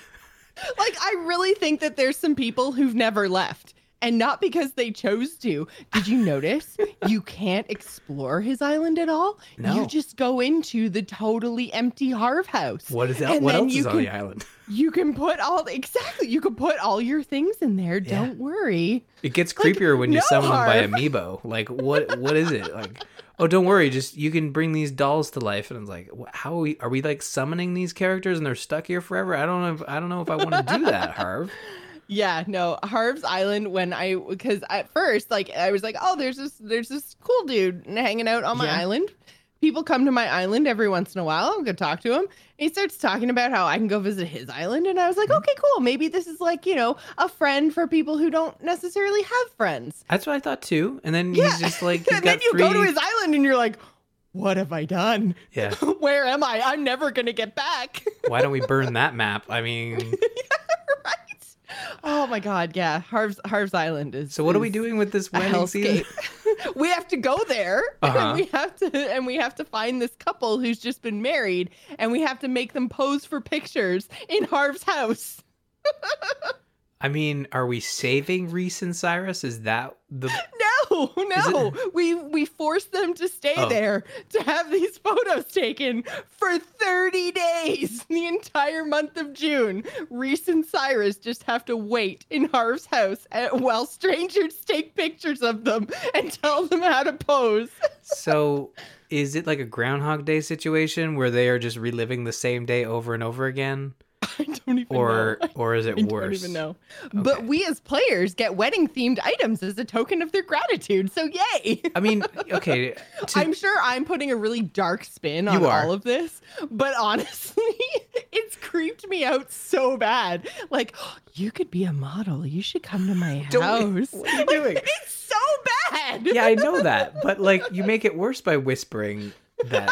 Like, I really think that there's some people who've never left. And not because they chose to. Did you notice? you can't explore his island at all. No. You just go into the totally empty Harv house. what is that And what else is on can- the island You can put all exactly. You can put all your things in there. Yeah. Don't worry. it gets Like, creepier when you no, summon them by amiibo like what what is it like oh don't worry just you can bring these dolls to life and it's like how are we are we like summoning these characters and they're stuck here forever i don't know if, i don't know if i want to do that harv Yeah, no, Harv's Island. When I because at first, like, I was like, oh, there's this there's this cool dude hanging out on my Yeah. island. People come to my island every once in a while. I'm gonna talk to him. He starts talking about how I can go visit his island, and I was like, Mhm. okay, cool. Maybe this is like you know a friend for people who don't necessarily have friends. That's what I thought too. And then Yeah. he's just like, he's and then you free... go to his island, and you're like, what have I done? Yeah. Where am I? I'm never gonna get back. Why don't we burn that map? I mean, right? Oh my god, yeah. Harv's Harv's Island is. so what are we doing with this wedding season? we have to go there Uh-huh. and we have to and we have to find this couple who's just been married and we have to make them pose for pictures in Harv's house. I mean, are we saving Reese and Cyrus? Is that the No, no. We we force them to stay Oh. there to have these photos taken for 30 days. The entire month of June. Reese and Cyrus just have to wait in Harv's house at, while strangers take pictures of them and tell them how to pose. so? Is it like a Groundhog Day situation where they are just reliving the same day over and over again, I don't even or know. or is it I worse? don't even know. But we as players get wedding themed items as a token of their gratitude. So yay. I mean, okay, to- I'm sure I'm putting a really dark spin on all of this, but honestly, it's creeped me out so bad. Like, you could be a model. You should come to my Don't- house. what are you doing? It's so bad. yeah, I know that, but like you make it worse by whispering that.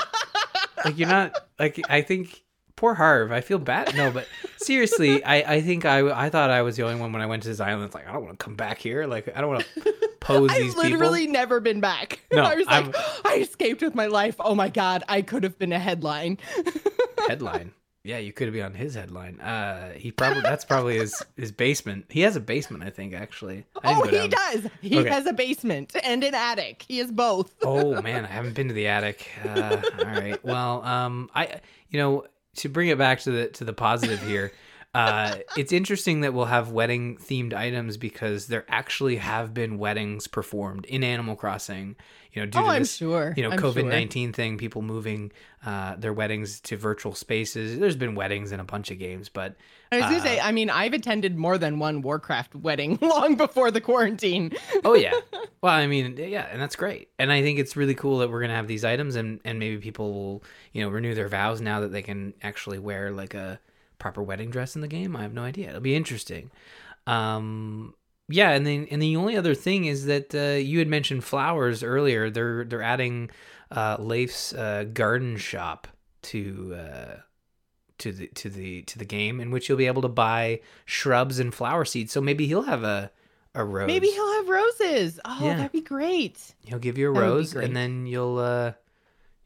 Like you're not like I think poor Harv. I feel bad. No, but seriously, I I think I I thought I was the only one when I went to his island. It's like I don't want to come back here. Like I don't want to pose these I've literally never been back. No, I was like, I'm- I escaped with my life. Oh my god, I could have been a headline. Headline. Yeah, you could have been on his headline. Uh, he probably that's probably his his basement. He has a basement, I think. Actually, I Oh, he does. He Okay. has a basement and an attic. He has both. Oh man, I haven't been to the attic. Uh, all right. Well, um, I you know to bring it back to the to the positive here. Uh, it's interesting that we'll have wedding themed items because there actually have been weddings performed in Animal Crossing. You know, due oh, to I'm this sure. you know COVID sure. nineteen thing, people moving uh, their weddings to virtual spaces. There's been weddings in a bunch of games, but I was gonna uh, say, I mean, I've attended more than one Warcraft wedding long before the quarantine. oh yeah well i mean yeah and that's great and i think it's really cool that we're gonna have these items and and maybe people will you know renew their vows now that they can actually wear like a proper wedding dress in the game? I have no idea. It'll be interesting. Um yeah and then and the only other thing is that uh, you had mentioned flowers earlier. They're they're adding uh leif's uh garden shop to uh to the to the to the game in which you'll be able to buy shrubs and flower seeds. So maybe he'll have a a rose. Maybe he'll have roses. Oh, Yeah. that'd be great. He'll give you a That rose, and then you'll uh,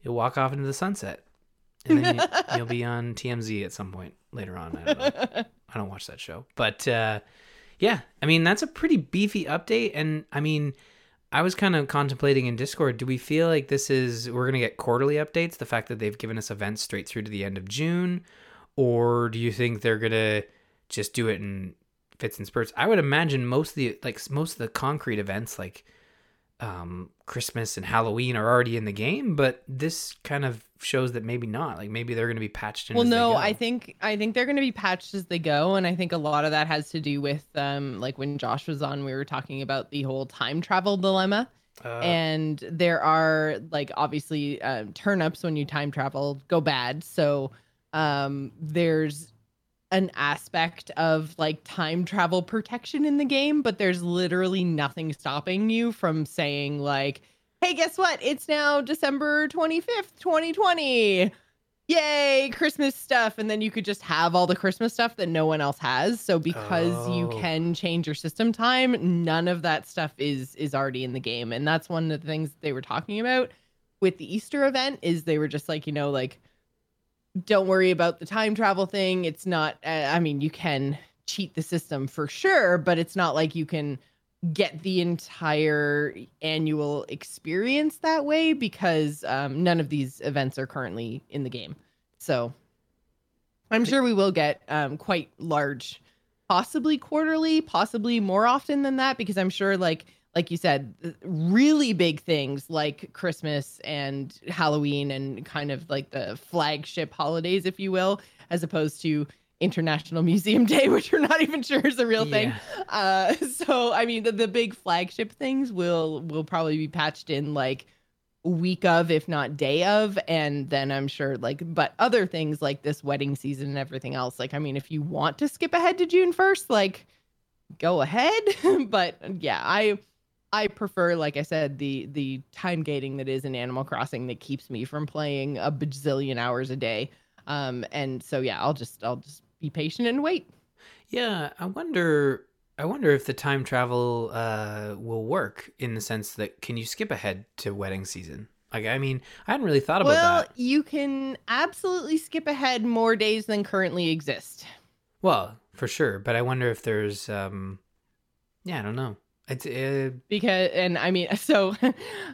you'll walk off into the sunset, and then you, you'll be on TMZ at some point later on. I don't know. I don't watch that show, but uh, yeah, I mean that's a pretty beefy update, and I mean. I was kind of contemplating in Discord. Do we feel like this is we're gonna get quarterly updates? The fact that they've given us events straight through to the end of June, or do you think they're gonna just do it in fits and spurts? I would imagine most of the like most of the concrete events, like um, Christmas and Halloween are already in the game, but this kind of shows that maybe not. Like maybe they're going to be patched in. well, as they no. I think I think they're going to be patched as they go, and I think a lot of that has to do with um, like when Josh was on, we were talking about the whole time travel dilemma. Uh, and there are like obviously um, turnips when you time travel go bad so um there's an aspect of like time travel protection in the game but there's literally nothing stopping you from saying like hey guess what? It's now december 25th 2020 yay christmas stuff. And then you could just have all the christmas stuff that no one else has. So because you Oh. can change your system time none of that stuff is is already in the game. And that's one of the things they were talking about with the easter event is they were just like you know like don't worry about the time travel thing. It's not uh, i mean you can cheat the system for sure but it's not like you can get the entire annual experience that way because um, none of these events are currently in the game. So I'm sure we will get um, quite large, possibly quarterly, possibly more often than that, because I'm sure, like like you said, really big things like Christmas and Halloween and kind of like the flagship holidays, if you will, as opposed to International Museum Day, which we're not even sure is a real thing. Yeah. Uh, so I mean, the, the big flagship things will will probably be patched in like week of, if not day of, and then I'm sure like, but other things like this wedding season and everything else. Like, I mean, if you want to skip ahead to June first, like, go ahead. but yeah, I I prefer, like I said, the the time gating that is in Animal Crossing that keeps me from playing a bazillion hours a day. Um, and so yeah, I'll just I'll just be patient and wait. Yeah, I wonder. I wonder if the time travel uh, will work in the sense that can you skip ahead to wedding season? Like, I mean, I hadn't really thought about well, that. Well, you can absolutely skip ahead more days than currently exist. Well, for sure, but I wonder if there's, um, yeah, I don't know. It's uh, Because and I mean so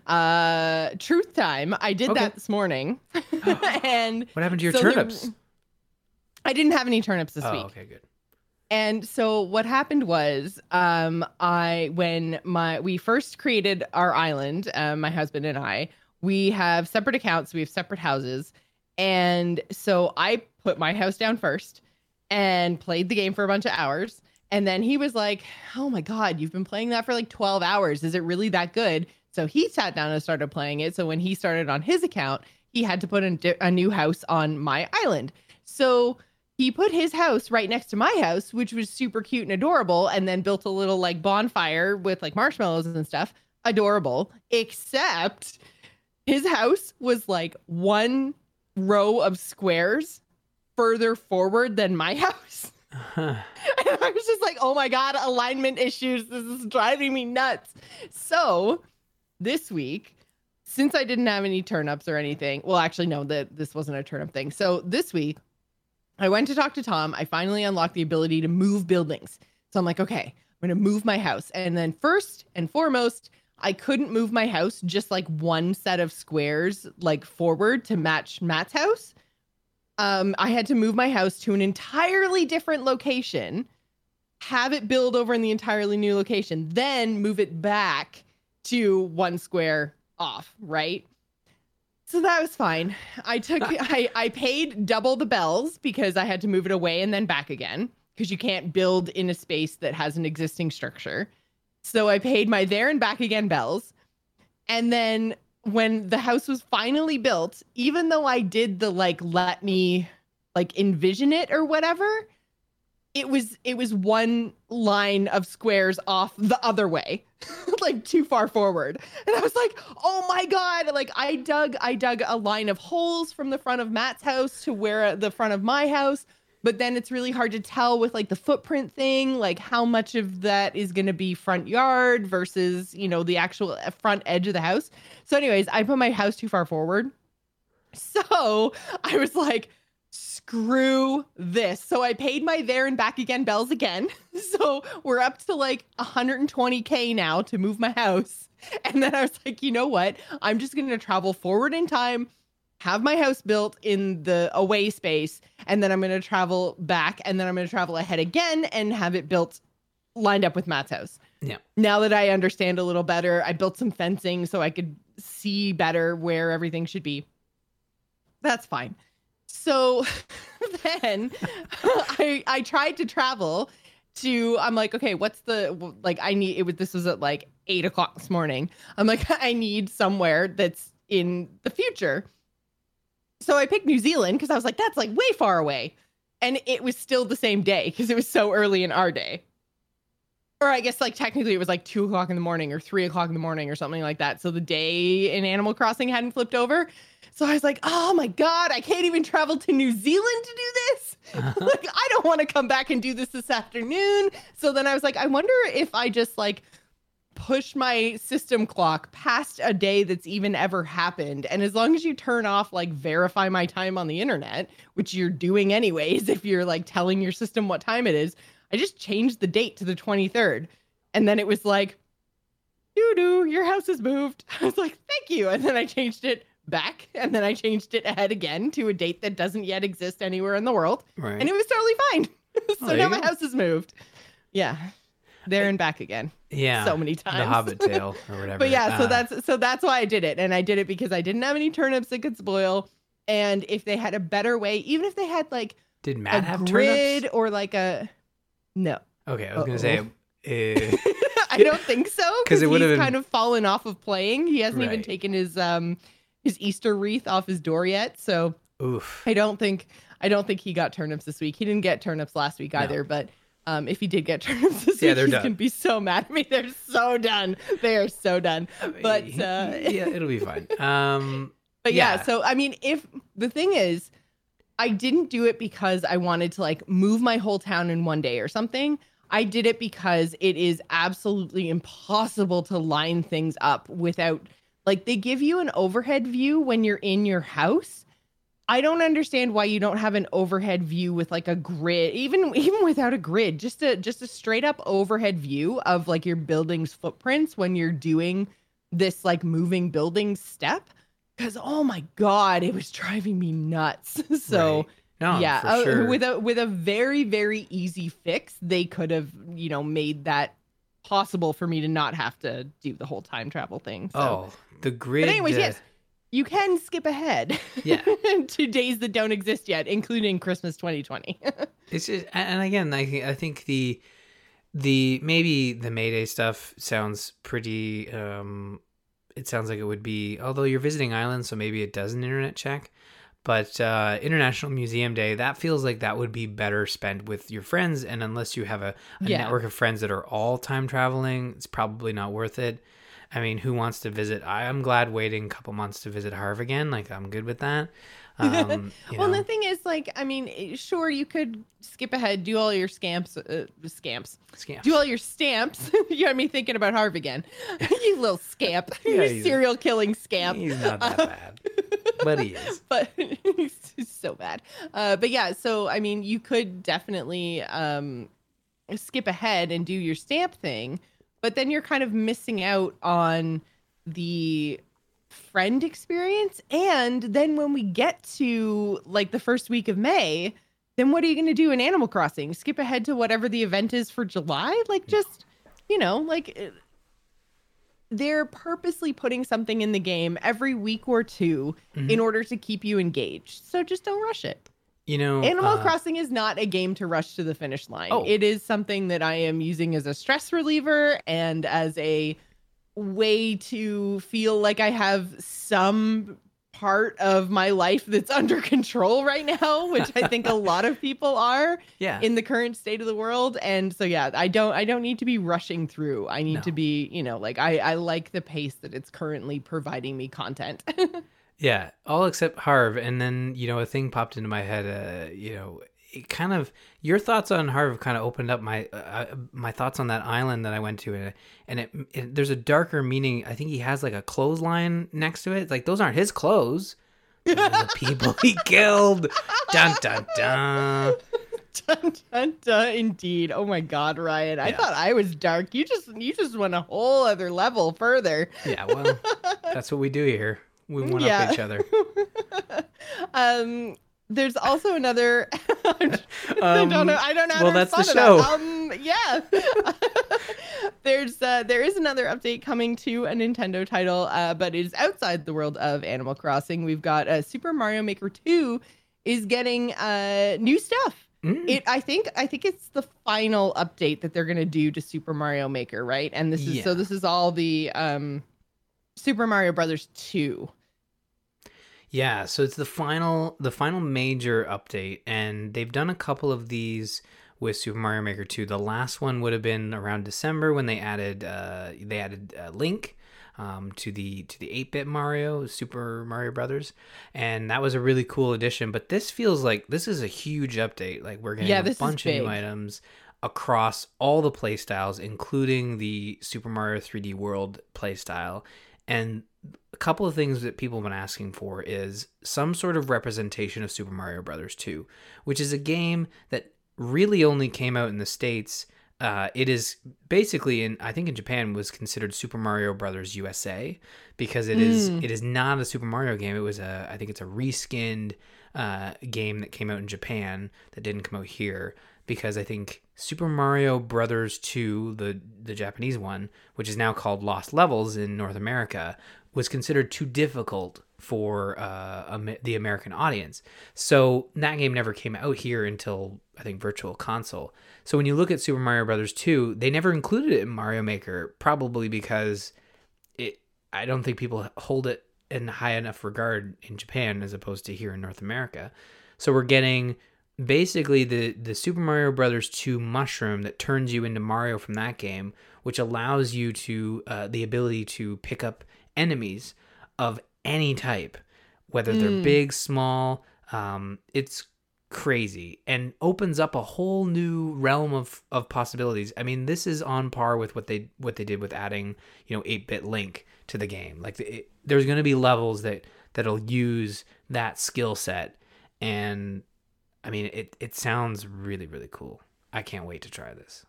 uh truth time. I did Okay. that this morning. and what happened to your So there- turnips? I didn't have any turnips this oh, week. okay, good. And so what happened was um I when my we first created our island, uh, my husband and I, we have separate accounts, we have separate houses. And so I put my house down first and played the game for a bunch of hours. And then he was like, "Oh my god, you've been playing that for like 12 hours. Is it really that good?" So he sat down and started playing it. So when he started on his account, he had to put a, a new house on my island. So he put his house right next to my house, which was super cute and adorable, and then built a little like bonfire with like marshmallows and stuff. Adorable, except his house was like one row of squares further forward than my house. I was just like, oh my God, alignment issues. This is driving me nuts. So this week, since I didn't have any turnips or anything, well, actually, no, that this wasn't a turnip thing. So this week, I went to talk to Tom. I finally unlocked the ability to move buildings. So I'm like, okay, I'm going to move my house. And then, first and foremost, I couldn't move my house just like one set of squares like forward to match Matt's house. Um, I had to move my house to an entirely different location, have it build over in the entirely new location, then move it back to one square off, right? So that was fine. I took I I paid double the bells because I had to move it away and then back again because you can't build in a space that has an existing structure. So I paid my there and back again bells. And then when the house was finally built, even though I did the like let me like envision it or whatever, it was it was one line of squares off the other way like too far forward. And i was like oh my god. Like i dug i dug a line of holes from the front of matt's house to where uh, the front of my house but then it's really hard to tell with like the footprint thing like how much of that is going to be front yard versus you know the actual uh, front edge of the house so anyways i put my house too far forward so i was like screw this. So I paid my there and back again bells again. So we're up to like 120K now to move my house. And then I was like, you know what? I'm just going to travel forward in time, have my house built in the away space, and then I'm going to travel back and then I'm going to travel ahead again and have it built lined up with Matt's house. Yeah. Now that I understand a little better, I built some fencing so I could see better where everything should be. That's fine. So then I I tried to travel to I'm like, okay, what's the like I need it was this was at like eight o'clock this morning. I'm like, I need somewhere that's in the future. So I picked New Zealand because I was like, that's like way far away. And it was still the same day because it was so early in our day. or I guess like technically it was like two o'clock in the morning or three o'clock in the morning or something like that. So the day in Animal Crossing hadn't flipped over. So I was like, oh my God, I can't even travel to New Zealand to do this. Uh-huh. like, I don't want to come back and do this this afternoon. So then I was like, I wonder if I just like push my system clock past a day that's even ever happened. And as long as you turn off like verify my time on the internet, which you're doing anyways, if you're like telling your system what time it is, I just changed the date to the 23rd. And then it was like, doo doo, your house has moved. I was like, thank you. And then I changed it back. And then I changed it ahead again to a date that doesn't yet exist anywhere in the world. Right. And it was totally fine. so there now my go. house has moved. Yeah. There and back again. yeah. so many times. The Hobbit tale or whatever. But yeah, so Uh, that's so that's why I did it. And I did it because I didn't have any turnips that could spoil. And if they had a better way, even if they had like Did Matt have grid turnips? or like a no. Okay, I was gonna say. Uh, I don't think so because he's been- kind of fallen off of playing. He hasn't even taken his um his Easter wreath off his door yet. So oof. I don't think I don't think he got turnips this week. He didn't get turnips last week No. either, but um, if he did get turnips this Yeah, week, they're he's done. gonna be so mad at me. They're so done. They are so done. But uh, yeah, it'll be fine. Um, But yeah. Yeah. so I mean, if the thing is, I didn't do it because I wanted to like move my whole town in one day or something. I did it because it is absolutely impossible to line things up without like they give you an overhead view when you're in your house. I don't understand why you don't have an overhead view with like a grid, even even without a grid, just a just a straight up overhead view of like your building's footprints when you're doing this like moving building step because oh my god it was driving me nuts so right. no, yeah uh, sure. with a with a very very easy fix they could have you know made that possible for me to not have to do the whole time travel thing so. oh, the grid. but anyways yes you can skip ahead Yeah. to days that don't exist yet including christmas 2020 It's just, and again, I think I think the the maybe the Mayday stuff sounds pretty. um It sounds like it would be, although you're visiting islands, so maybe it does an internet check. But uh, International Museum Day, that feels like that would be better spent with your friends. And unless you have a, a Yeah. network of friends that are all time traveling, it's probably not worth it. I mean, who wants to visit? I am glad waiting a couple months to visit Harv again. Like, I'm good with that. Um, well know. the thing is like i mean eh, sure you could skip ahead do all your scamps uh, scamps Scams. do all your stamps. you got me thinking about Harv again. you little scamp. Yeah, you serial killing scamp. He's not that bad, but he is. But he's so bad. Uh, but yeah, so I mean, you could definitely um, skip ahead and do your stamp thing, but then you're kind of missing out on the friend experience. And then when we get to like the first week of May, then what are you going to do in Animal Crossing? Skip ahead to whatever the event is for July? Like, just, you know, like they're purposely putting something in the game every week or 2 Mhm. in order to keep you engaged. So just don't rush it. You know, Animal uh, Crossing is not a game to rush to the finish line. Oh. It is something that I am using as a stress reliever and as a way to feel like I have some part of my life that's under control right now, which I think a lot of people are Yeah, in the current state of the world. And so yeah, I don't I don't need to be rushing through. I need No. to be, you know, like I I like the pace that it's currently providing me content. yeah, all except Harv. And then you know, a thing popped into my head. Uh, you know, it kind of your thoughts on Harv kind of opened up my uh, my thoughts on that island that I went to, and and it, it there's a darker meaning. I think he has like a clothesline next to it. Like those aren't his clothes. The people he killed. Dun dun dun. dun, dun, dun, indeed. Oh my god, Ryan. I thought I was dark. You just you just went a whole other level further. Yeah, well, that's what we do here. We one Yeah. up each other. um there's also another I Um, don't know. I don't know. how well, that's the show. that. Um, yeah. There's uh, there is another update coming to a Nintendo title, uh, but it is outside the world of Animal Crossing. We've got uh, Super Mario Maker 2 is getting uh, new stuff. Mm. It I think I think it's the final update that they're gonna do to Super Mario Maker, right? And this is Yeah. so this is all the um Super Mario Brothers 2. Yeah, so it's the final the final major update and they've done a couple of these with Super Mario Maker 2. The last one would have been around December when they added uh, they added uh, Link um, to the to the 8-bit Mario, Super Mario Brothers, and that was a really cool addition. But this feels like this is a huge update. Like we're getting Yeah, a this bunch of new items across all the playstyles, including the Super Mario 3D World playstyle. And a couple of things that people have been asking for is some sort of representation of Super Mario Brothers 2, which is a game that really only came out in the states. Uh, it is basically in I think in Japan was considered Super Mario Brothers USA because it is Mm. it is not a Super Mario game. It was a I think it's a reskinned uh, game that came out in Japan that didn't come out here because I think Super Mario Brothers 2, the the Japanese one, which is now called Lost Levels in North America, was considered too difficult for uh, the American audience. So that game never came out here until I think Virtual Console. So when you look at Super Mario Brothers 2, they never included it in Mario Maker, probably because it I don't think people hold it in high enough regard in Japan as opposed to here in North America. So we're getting basically the the Super Mario Brothers 2 mushroom that turns you into Mario from that game, which allows you to uh, the ability to pick up enemies of any type, whether they're Mm. big, small. Um, it's crazy and opens up a whole new realm of of possibilities. I mean, this is on par with what they what they did with adding you know 8-bit Link to the game. Like it, there's going to be levels that that'll use that skill set and I mean it it sounds really really cool. I can't wait to try this.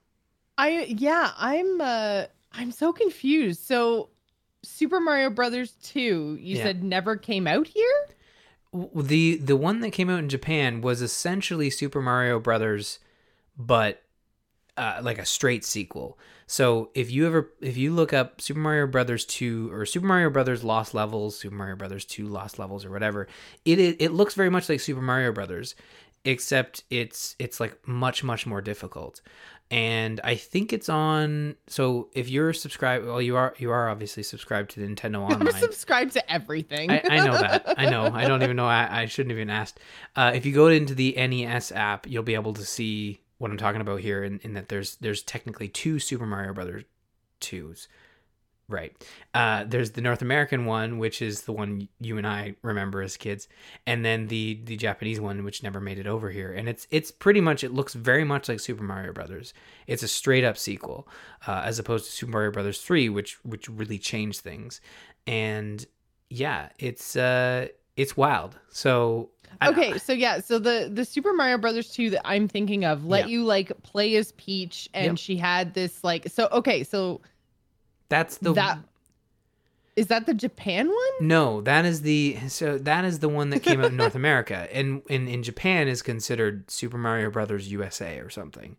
I yeah, I'm uh I'm so confused. So Super Mario Brothers 2, you Yeah. said never came out here? The the one that came out in Japan was essentially Super Mario Brothers but uh, like a straight sequel. So if you ever if you look up Super Mario Brothers 2 or Super Mario Brothers Lost Levels, Super Mario Brothers 2 Lost Levels or whatever, it it, it looks very much like Super Mario Brothers except it's it's like much much more difficult. And I think it's on so if you're subscribed well you are you are obviously subscribed to Nintendo Online. I'm subscribed to everything. I, I know that. I know. I don't even know. I, I shouldn't have even asked. Uh, if you go into the NES app, you'll be able to see what I'm talking about here. In, in that there's there's technically two Super Mario Brothers twos, right? Uh, there's the North American one, which is the one you and I remember as kids, and then the the Japanese one, which never made it over here. And it's it's pretty much it looks very much like Super Mario Brothers. It's a straight up sequel, uh, as opposed to Super Mario Brothers three, which which really changed things. And yeah, it's uh it's wild. So I- okay, so yeah, so the the Super Mario Brothers 2 that I'm thinking of let Yeah. you like play as Peach and Yep. she had this like so okay, so that's the that is that the Japan one? no, that is the so that is the one that came out in North America, and in in Japan is considered Super Mario Brothers USA or something,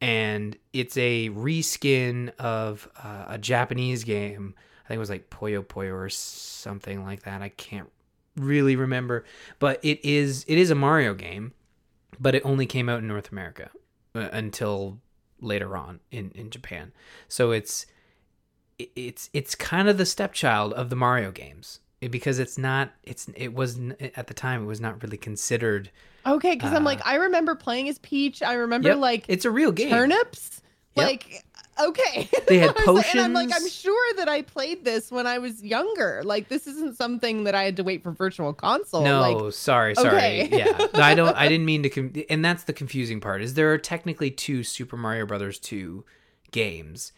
and it's a reskin of uh, a Japanese game. I think it was like Puyo Puyo or something like that. I can't really remember, but it is it is a Mario game, but it only came out in North America uh, until later on in in Japan. So it's it- it's it's kind of the stepchild of the Mario games because it's not it's it was at the time it was not really considered. Okay, because I'm Uh, like I remember playing as Peach. I remember Yep, like It's a real game. turnips. Yep. Like okay. They had was like- and I'm like, I'm sure that I played this when I was younger. Like this isn't something that I had to wait for virtual console. No, Like sorry, sorry. okay. yeah, No, I don't. I didn't mean to. Com- and that's the confusing part. Is there are technically two Super Mario Brothers two games.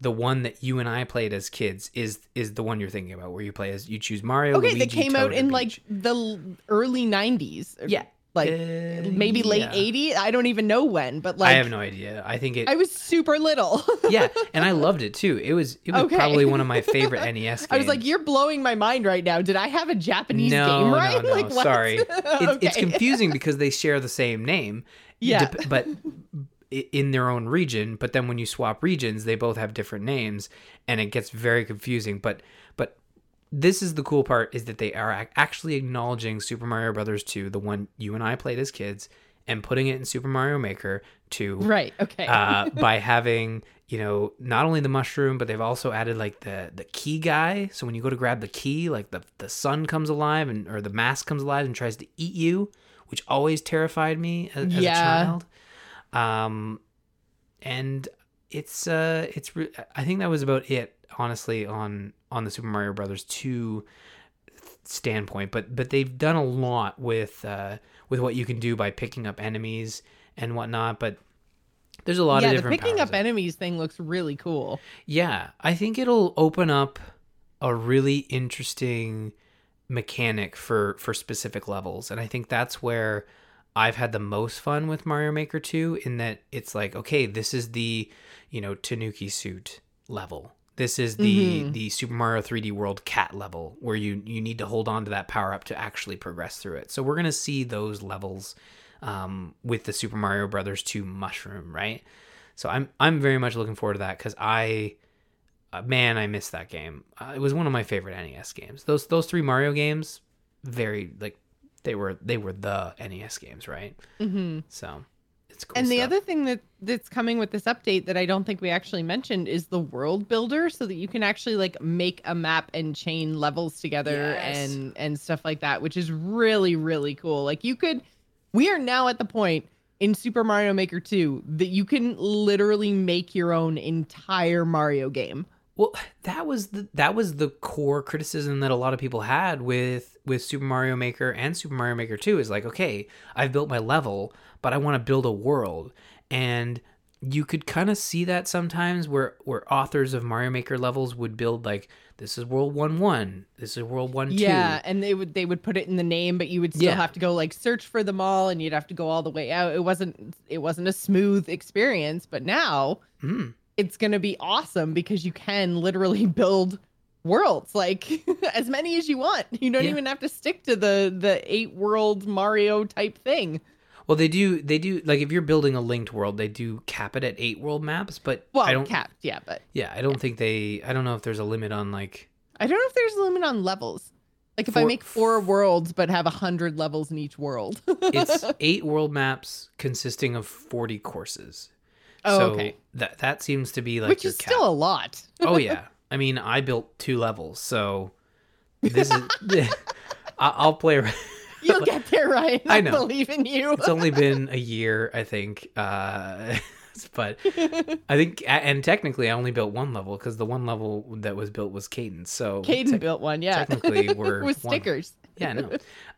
The one that you and I played as kids is is the one you're thinking about, where you play as you choose Mario. okay, Luigi, that came Toad, out in Peach. like the early 90s. yeah, Like Uh, maybe late yeah. 80s. I don't even know when, but like I have no idea. I think it. I was super little. yeah, and I loved it too. It was it was Okay. probably one of my favorite NES games. I was like, you're blowing my mind right now. Did I have a Japanese no, game right? No, no, like what? sorry. It, It's confusing because they share the same name. Yeah. But in their own region. But then when you swap regions, they both have different names, and it gets very confusing. But but this is the cool part is that they are actually acknowledging Super Mario Brothers 2, the one you and I played as kids, and putting it in Super Mario Maker 2 Right. Okay. uh, by having you know not only the mushroom but they've also added like the the key guy so when you go to grab the key like the the sun comes alive and or the mask comes alive and tries to eat you which always terrified me as, as a Yeah. child Um, and it's uh, it's re- I think that was about it, honestly, on on the Super Mario Brothers two standpoint. But but they've done a lot with uh, with what you can do by picking up enemies and whatnot. But there's a lot yeah, of the different picking up enemies thing looks really cool. Yeah, I think it'll open up a really interesting mechanic for for specific levels, and I think that's where I've had the most fun with Mario Maker 2 in that it's like, okay, this is the, you know, Tanuki suit level. This is the Mhm. the Super Mario 3D World cat level where you you need to hold on to that power up to actually progress through it. So we're gonna see those levels um, with the Super Mario Brothers 2 mushroom, right? So I'm I'm very much looking forward to that because I, uh, man, I missed that game. Uh, it was one of my favorite NES games. Those those three Mario games, very like they were they were the NES games, right? hmm So it's cool. And the stuff. other thing that that's coming with this update that I don't think we actually mentioned is the world builder, so that you can actually like make a map and chain levels together Yes. and and stuff like that, which is really really cool. Like you could, we are now at the point in Super Mario Maker 2 that you can literally make your own entire Mario game. Well, that was the that was the core criticism that a lot of people had with with Super Mario Maker and Super Mario Maker 2 is like, okay, I've built my level, but I want to build a world. And you could kind of see that sometimes where where authors of Mario Maker levels would build like this is world 1 1, this is world 1 2. Yeah, and they would they would put it in the name, but you would still Yeah. have to go like search for them all, and you'd have to go all the way out. It wasn't it wasn't a smooth experience, but now Mm. It's gonna be awesome because you can literally build worlds like as many as you want. You don't Yeah. even have to stick to the the eight world Mario type thing. Well, they do they do like if you're building a linked world, they do cap it at 8 world maps, but Well, I don't capped, yeah, but Yeah, I don't think they I don't know if there's a limit on like I don't know if there's a limit on levels. Like if I make four worlds but have a hundred levels in each world. it's eight world maps consisting of 40 courses. Oh, so okay. That that seems to be like Which is cap. still a lot. oh yeah. I mean, I built two levels, so this is. I'll play. You'll get there, Ryan. I, I know. believe in you. It's only been a year, I think. Uh, but I think, and technically, I only built one level because the one level that was built was Cadence. So Caden tec- built one, yeah. technically we're with one. stickers. yeah, no.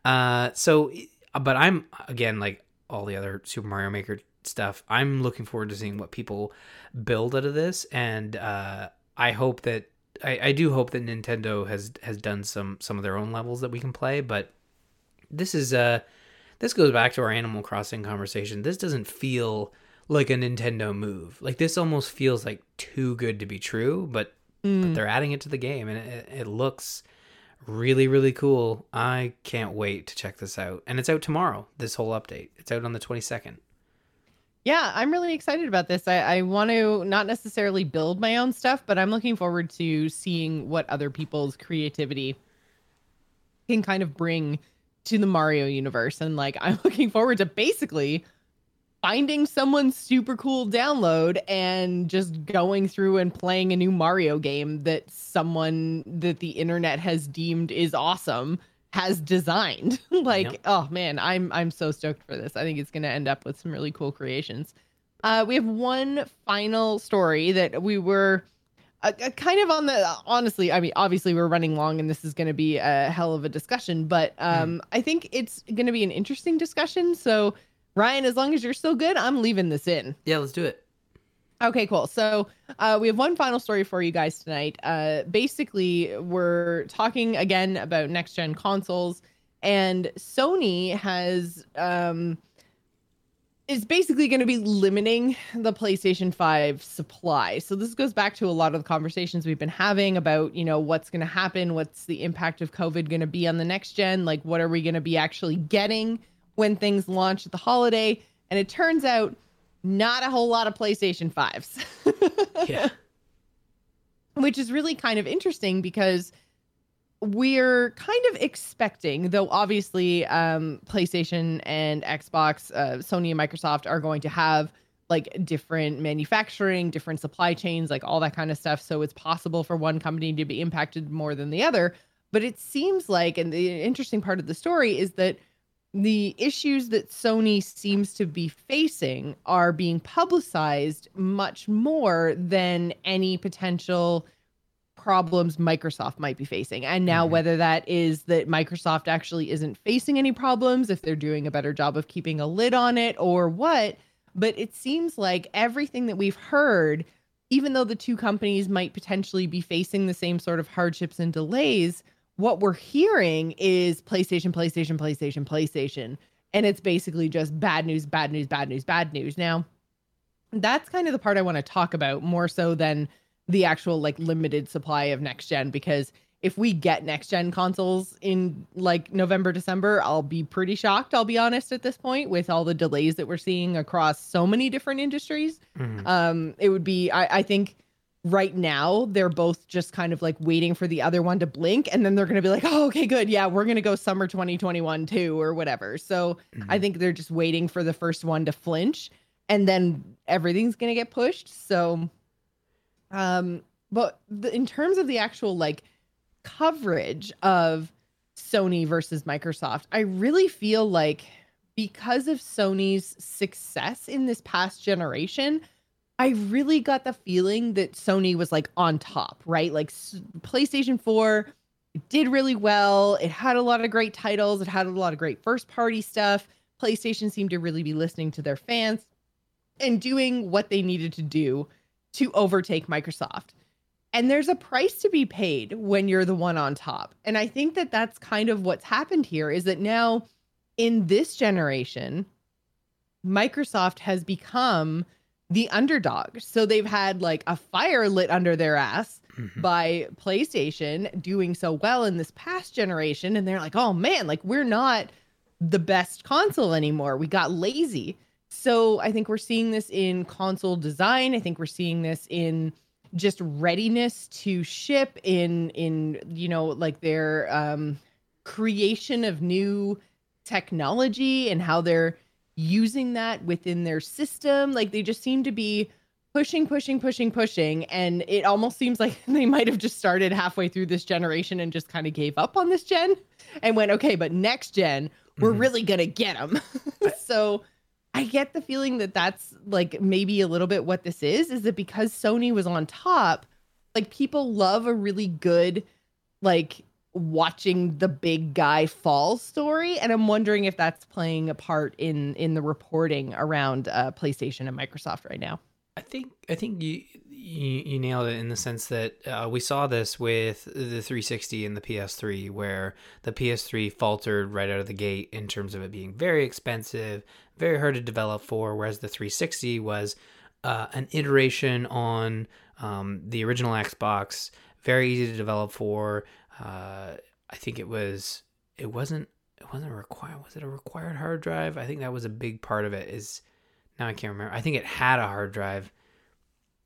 Uh, so, but I'm again like all the other Super Mario Maker stuff. I'm looking forward to seeing what people build out of this, and uh, I hope that I, I do hope that Nintendo has has done some some of their own levels that we can play. But this is uh this goes back to our Animal Crossing conversation. This doesn't feel like a Nintendo move. Like this almost feels like too good to be true, but but Mm. they're adding it to the game and it, it looks really really cool i can't wait to check this out and it's out tomorrow this whole update it's out on the 22nd Yeah, I'm really excited about this. I, I want to not necessarily build my own stuff, but I'm looking forward to seeing what other people's creativity can kind of bring to the Mario universe. And like, I'm looking forward to basically finding someone's super cool download and just going through and playing a new Mario game that someone that the internet has deemed is awesome has designed. like, Yep. oh man, I'm I'm so stoked for this. I think it's going to end up with some really cool creations. Uh, we have one final story that we were uh, uh, kind of on the honestly. I mean, obviously we're running long, and this is going to be a hell of a discussion. But um, I think it's going to be an interesting discussion. So, Ryan, as long as you're still good, I'm leaving this in. yeah let's do it Okay, cool. So uh, we have one final story for you guys tonight. Uh, basically, we're talking again about next gen consoles, and Sony has um, is basically going to be limiting the PlayStation 5 supply. So this goes back to a lot of the conversations we've been having about, you know, what's going to happen, what's the impact of COVID going to be on the next gen, like what are we going to be actually getting when things launch at the holiday? And it turns out not a whole lot of PlayStation 5s. yeah which is really kind of interesting because we're kind of expecting, though obviously um, PlayStation and Xbox, uh, Sony and Microsoft are going to have like different manufacturing, different supply chains, like all that kind of stuff. So it's possible for one company to be impacted more than the other. But it seems like, and the interesting part of the story is that the issues that Sony seems to be facing are being publicized much more than any potential problems Microsoft might be facing. And now, mm-hmm. whether that is that Microsoft actually isn't facing any problems, if they're doing a better job of keeping a lid on it, or what, but it seems like everything that we've heard, even though the two companies might potentially be facing the same sort of hardships and delays, what we're hearing is PlayStation, PlayStation, PlayStation, PlayStation. And it's basically just bad news, bad news, bad news, bad news. Now, that's kind of the part I want to talk about more so than the actual like limited supply of next gen because if we get next gen consoles in like November, December, I'll be pretty shocked, I'll be honest at this point, with all the delays that we're seeing across so many different industries. Mm-hmm. Um, it would be, I, I, think right now they're both just kind of like waiting for the other one to blink and then they're going to be like, oh, okay, good. Yeah, we're going to go summer 2021 too, or whatever. So mm-hmm. I think they're just waiting for the first one to flinch and then everything's going to get pushed. So, um, but the, in terms of the actual like coverage of Sony versus Microsoft, I really feel like because of Sony's success in this past generation, I really got the feeling that Sony was like on top, right? Like PlayStation 4 did really well. It had a lot of great titles, it had a lot of great first party stuff. PlayStation seemed to really be listening to their fans and doing what they needed to do to overtake Microsoft. And there's a price to be paid when you're the one on top. And I think that that's kind of what's happened here is that now in this generation, Microsoft has become the underdog. So they've had like a fire lit under their ass mm-hmm. by PlayStation doing so well in this past generation. And they're like, oh man, like we're not the best console anymore. We got lazy. So I think we're seeing this in console design. I think we're seeing this in just readiness to ship in in you know like their um creation of new technology and how they're using that within their system. Like they just seem to be pushing pushing pushing pushing. And it almost seems like they might have just started halfway through this generation and just kind of gave up on this gen and went okay but next gen we're mm-hmm. really gonna get them so I get the feeling that that's like maybe a little bit what this is is that because Sony was on top, like people love a really good like watching the big guy fall story and I'm wondering if that's playing a part in in the reporting around uh PlayStation and Microsoft right now. I think I think you you, you nailed it in the sense that uh, we saw this with the 360 and the PS3, where the PS3 faltered right out of the gate in terms of it being very expensive, very hard to develop for, whereas the 360 was uh, an iteration on um, the original Xbox, very easy to develop for. Uh, I think it was it wasn't it wasn't required. Was it a required hard drive? I think that was a big part of it. Is now I can't remember. I think it had a hard drive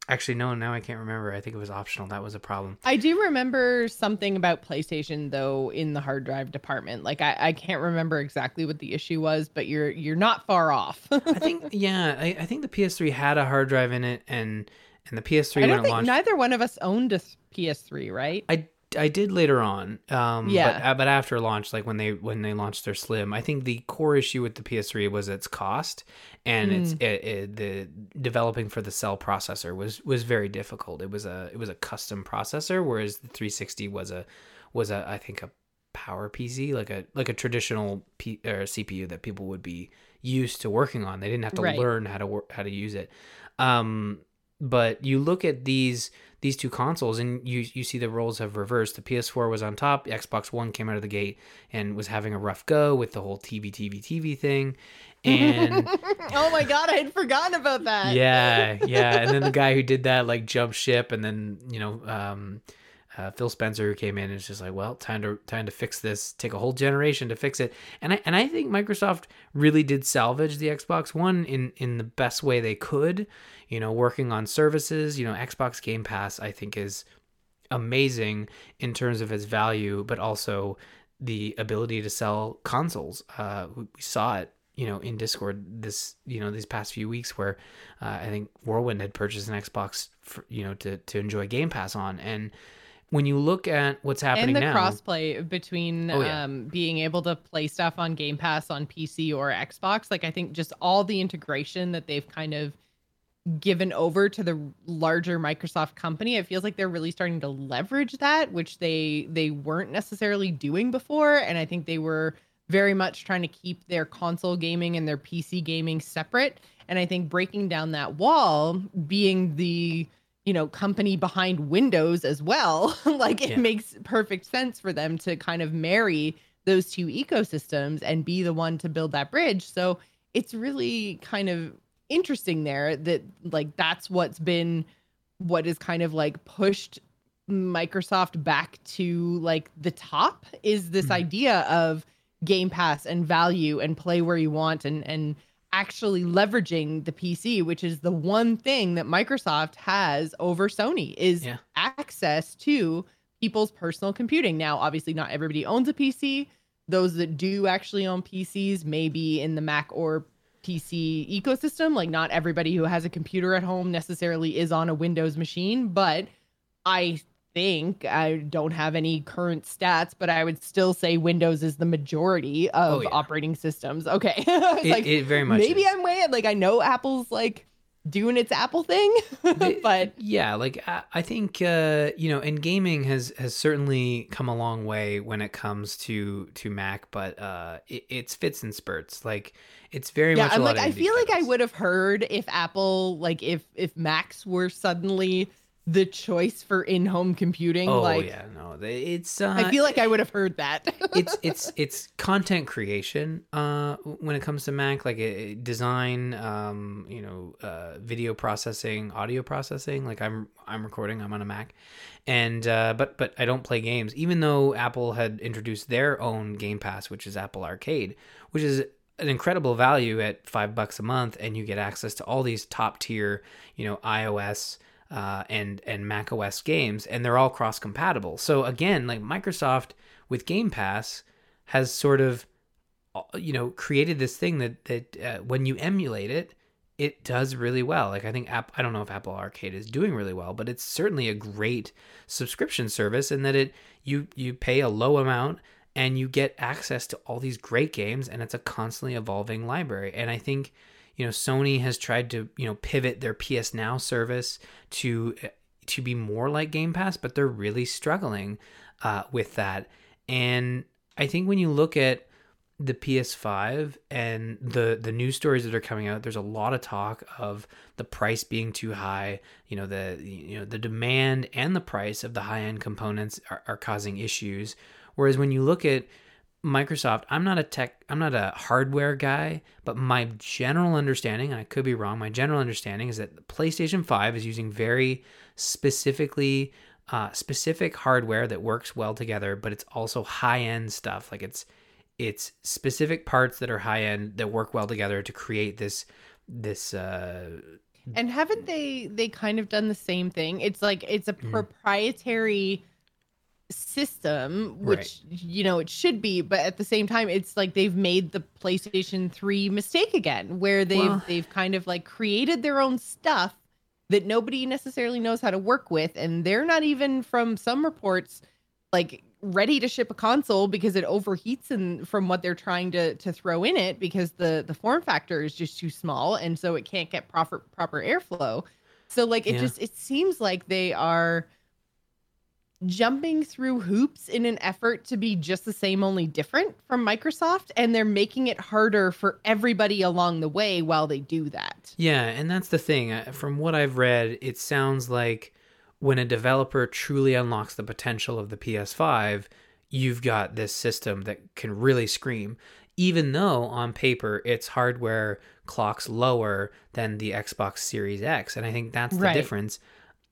Actually, no, now I can't remember. I think it was optional. That was a problem. I do remember something about PlayStation though in the hard drive department. Like I, I can't remember exactly what the issue was, but you're you're not far off. I think yeah, I, I think the PS3 had a hard drive in it and and the PS3 I don't think launched, neither one of us owned a PS3, right? I I did later on. Um, yeah. But, uh, but after launch, like when they when they launched their Slim, I think the core issue with the PS3 was its cost and mm. it's hmm. it, it, the developing for the cell processor was was very difficult. It was a it was a custom processor, whereas the 360 was a was a I think a power PC, like a like a traditional P, or CPU that people would be used to working on. They didn't have to right. learn how to work how to use it. Um, but you look at these these two consoles and you you see the roles have reversed. The PS4 was on top, Xbox One came out of the gate and was having a rough go with the whole TV TV TV thing. And oh my god, I had forgotten about that. Yeah, yeah. And then the guy who did that like jumped ship and then, you know, um uh, Phil Spencer who came in and is just like, well, time to time to fix this. Take a whole generation to fix it. And I and I think Microsoft really did salvage the Xbox One in in the best way they could. You know, working on services. You know, Xbox Game Pass I think is amazing in terms of its value, but also the ability to sell consoles. Uh, we saw it you know in discord this you know these past few weeks where uh, i think whirlwind had purchased an xbox for, you know to to enjoy game pass on and when you look at what's happening and the now, crossplay between Oh, yeah. um, being able to play stuff on Game Pass on PC or Xbox, like I think just all the integration that they've kind of given over to the larger Microsoft company, it feels like they're really starting to leverage that, which they they weren't necessarily doing before, and I think they were very much trying to keep their console gaming and their PC gaming separate. And I think breaking down that wall, being the you know company behind Windows as well, like it Yeah. makes perfect sense for them to kind of marry those two ecosystems and be the one to build that bridge. So it's really kind of interesting there that like that's what's been what is kind of like pushed Microsoft back to like the top is this Mhm. idea of Game Pass and value and play where you want and and actually leveraging the PC, which is the one thing that Microsoft has over Sony is Yeah. access to people's personal computing. Now, obviously not everybody owns a PC. Those that do actually own PCs may be in the Mac or PC ecosystem. Like not everybody who has a computer at home necessarily is on a Windows machine, but I think I don't have any current stats, but I would still say Windows is the majority of Oh, yeah. operating systems. Okay. It, like it very much maybe is. I'm way like I know Apple's like doing its Apple thing, but yeah like i, I think uh you know and gaming has has certainly come a long way when it comes to to mac but uh it, it's fits and spurts like it's very yeah, much a I'm like I feel like I would have heard if Apple like if if Macs were suddenly the choice for in-home computing. oh like yeah no it's uh I feel like I would have heard that. it's it's it's content creation uh when it comes to mac like uh, design um you know uh video processing audio processing like i'm i'm recording i'm on a mac and uh but but i don't play games even though apple had introduced their own game pass which is apple arcade which is an incredible value at five bucks a month and you get access to all these top tier you know ios uh, and and Mac OS games, and they're all cross compatible. So again, like Microsoft with Game Pass has sort of uh, you know created this thing that that uh, when you emulate it, it does really well. Like I think app I don't know if Apple Arcade is doing really well, but it's certainly a great subscription service in that it you you pay a low amount and you get access to all these great games and it's a constantly evolving library. And I think you know Sony has tried to you know pivot their PS Now service to to be more like Game Pass, but they're really struggling uh, with that. And I think when you look at the PS5 and the the news stories that are coming out, there's a lot of talk of the price being too high. You know the you know the demand and the price of the high end components are, are causing issues. Whereas when you look at Microsoft, I'm not a tech, I'm not a hardware guy, but my general understanding, and I could be wrong, my general understanding is that the PlayStation 5 is using very specifically uh, specific hardware that works well together, but it's also high end stuff. Like it's it's specific parts that are high end that work well together to create this this uh and haven't they they kind of done the same thing? It's like it's a Mhm. proprietary system which Right. you know it should be but at the same time it's like they've made the PlayStation 3 mistake again where they've Well- they've kind of like created their own stuff that nobody necessarily knows how to work with and they're not even from some reports like ready to ship a console because it overheats and from what they're trying to to throw in it because the the form factor is just too small and so it can't get proper proper airflow so like it Yeah. just it seems like they are jumping through hoops in an effort to be just the same only different from Microsoft and they're making it harder for everybody along the way while they do that. Yeah, and that's the thing. Uh, From what I've read, it sounds like when a developer truly unlocks the potential of the PS5, you've got this system that can really scream. Even though on paper its hardware clocks lower than the Xbox Series X. And I think that's the Right. difference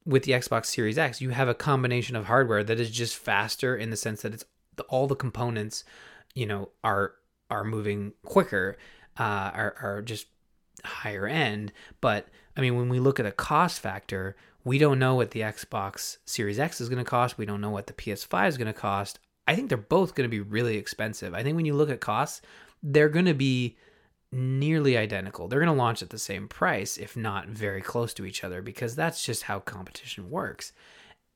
with the Xbox Series X. You have a combination of hardware that is just faster in the sense that it's all the components, you know, are are moving quicker, uh, are are just higher end. But I mean, when we look at a cost factor, we don't know what the Xbox Series X is going to cost. We don't know what the PS5 is going to cost. I think they're both going to be really expensive. I think when you look at costs, they're going to be nearly identical. They're going to launch at the same price, if not very close to each other, because that's just how competition works.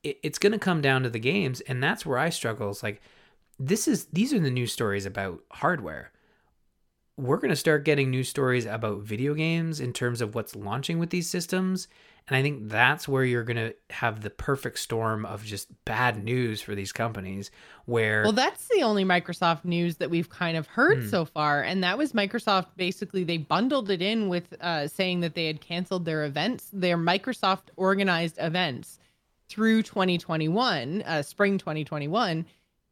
it, it's going to come down to the games, and that's where I struggle. It's like this is these are the news stories about hardware. We're going to start getting news stories about video games in terms of what's launching with these systems. And I think that's where you're going to have the perfect storm of just bad news for these companies. Where Well, that's the only Microsoft news that we've kind of heard Hmm. so far. And that was Microsoft basically, they bundled it in with uh, saying that they had canceled their events, their Microsoft organized events through 2021, uh, spring 2021.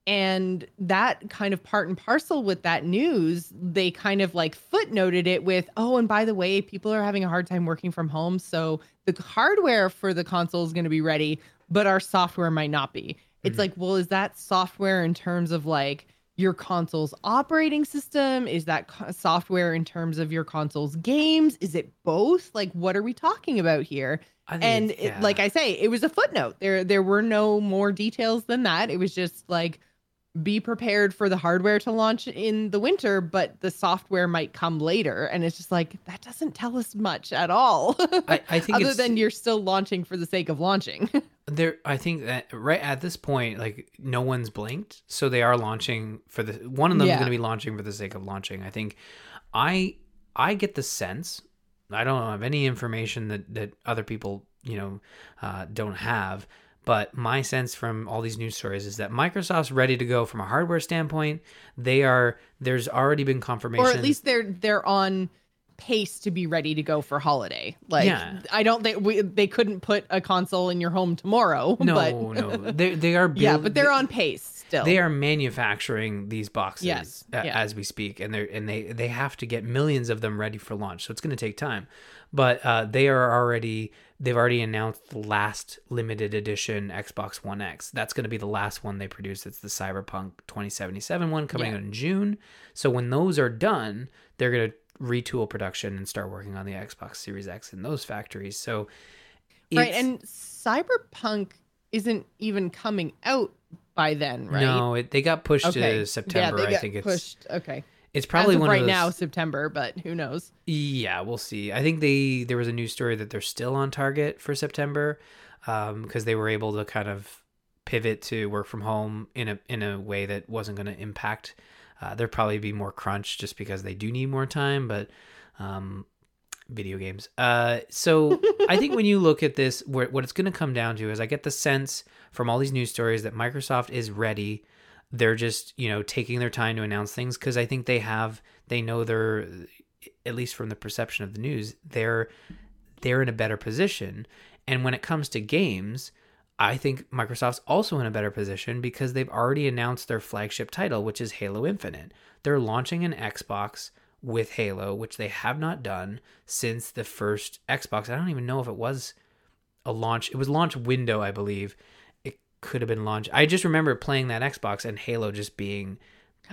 And that kind of part and parcel with that news, they kind of like footnoted it with, oh, and by the way, people are having a hard time working from home. So the hardware for the console is going to be ready, but our software might not be. It's Mhm. like, well, is that software in terms of like your console's operating system? Is that co- software in terms of your console's games? Is it both? Like, what are we talking about here? And it's- it, like I say, it was a footnote. There there were no more details than that. It was just like be prepared for the hardware to launch in the winter, but the software might come later. And it's just like that doesn't tell us much at all. I, I think Other than you're still launching for the sake of launching. there i think that right at this point like no one's blinked so they are launching for the one of them is going to be launching for the sake of launching i think i i get the sense i don't have any information that that other people you know uh, don't have but my sense from all these news stories is that microsoft's ready to go from a hardware standpoint they are there's already been confirmation or at least they're they're on pace to be ready to go for holiday. Like Yeah. I don't think we, they couldn't put a console in your home tomorrow. no but, no they, they are yeah, but they're on pace still. They are manufacturing these boxes Yes, a- yeah. as we speak, and they and they they have to get millions of them ready for launch. So it's going to take time, but uh, they are already they've already announced the last limited edition Xbox One X. That's going to be the last one they produce. It's the Cyberpunk 2077 one coming Yeah. out in June. So when those are done, they're going to retool production and start working on the Xbox Series X in those factories. So right, and Cyberpunk isn't even coming out by then, right? no, it, they got pushed Okay. to September. Yeah, they I got think it's pushed. Okay. It's probably one right those, now September, but who knows? Yeah, we'll see. I think they there was a news story that they're still on target for September because they were able to kind of pivot to work from home in a in a way that wasn't going to impact. Uh, there'd probably be more crunch just because they do need more time, but um, video games. Uh, so I think when you look at this, where, what it's going to come down to is I get the sense from all these news stories that Microsoft is ready. They're just you know taking their time to announce things because I think they have they know they're at least from the perception of the news they're they're in a better position. And when it comes to games, I think Microsoft's also in a better position because they've already announced their flagship title, which is Halo Infinite. They're launching an Xbox with Halo, which they have not done since the first Xbox. I don't even know if it was a launch. It was launch window, I believe. Could have been launched. I just remember playing that Xbox and Halo just being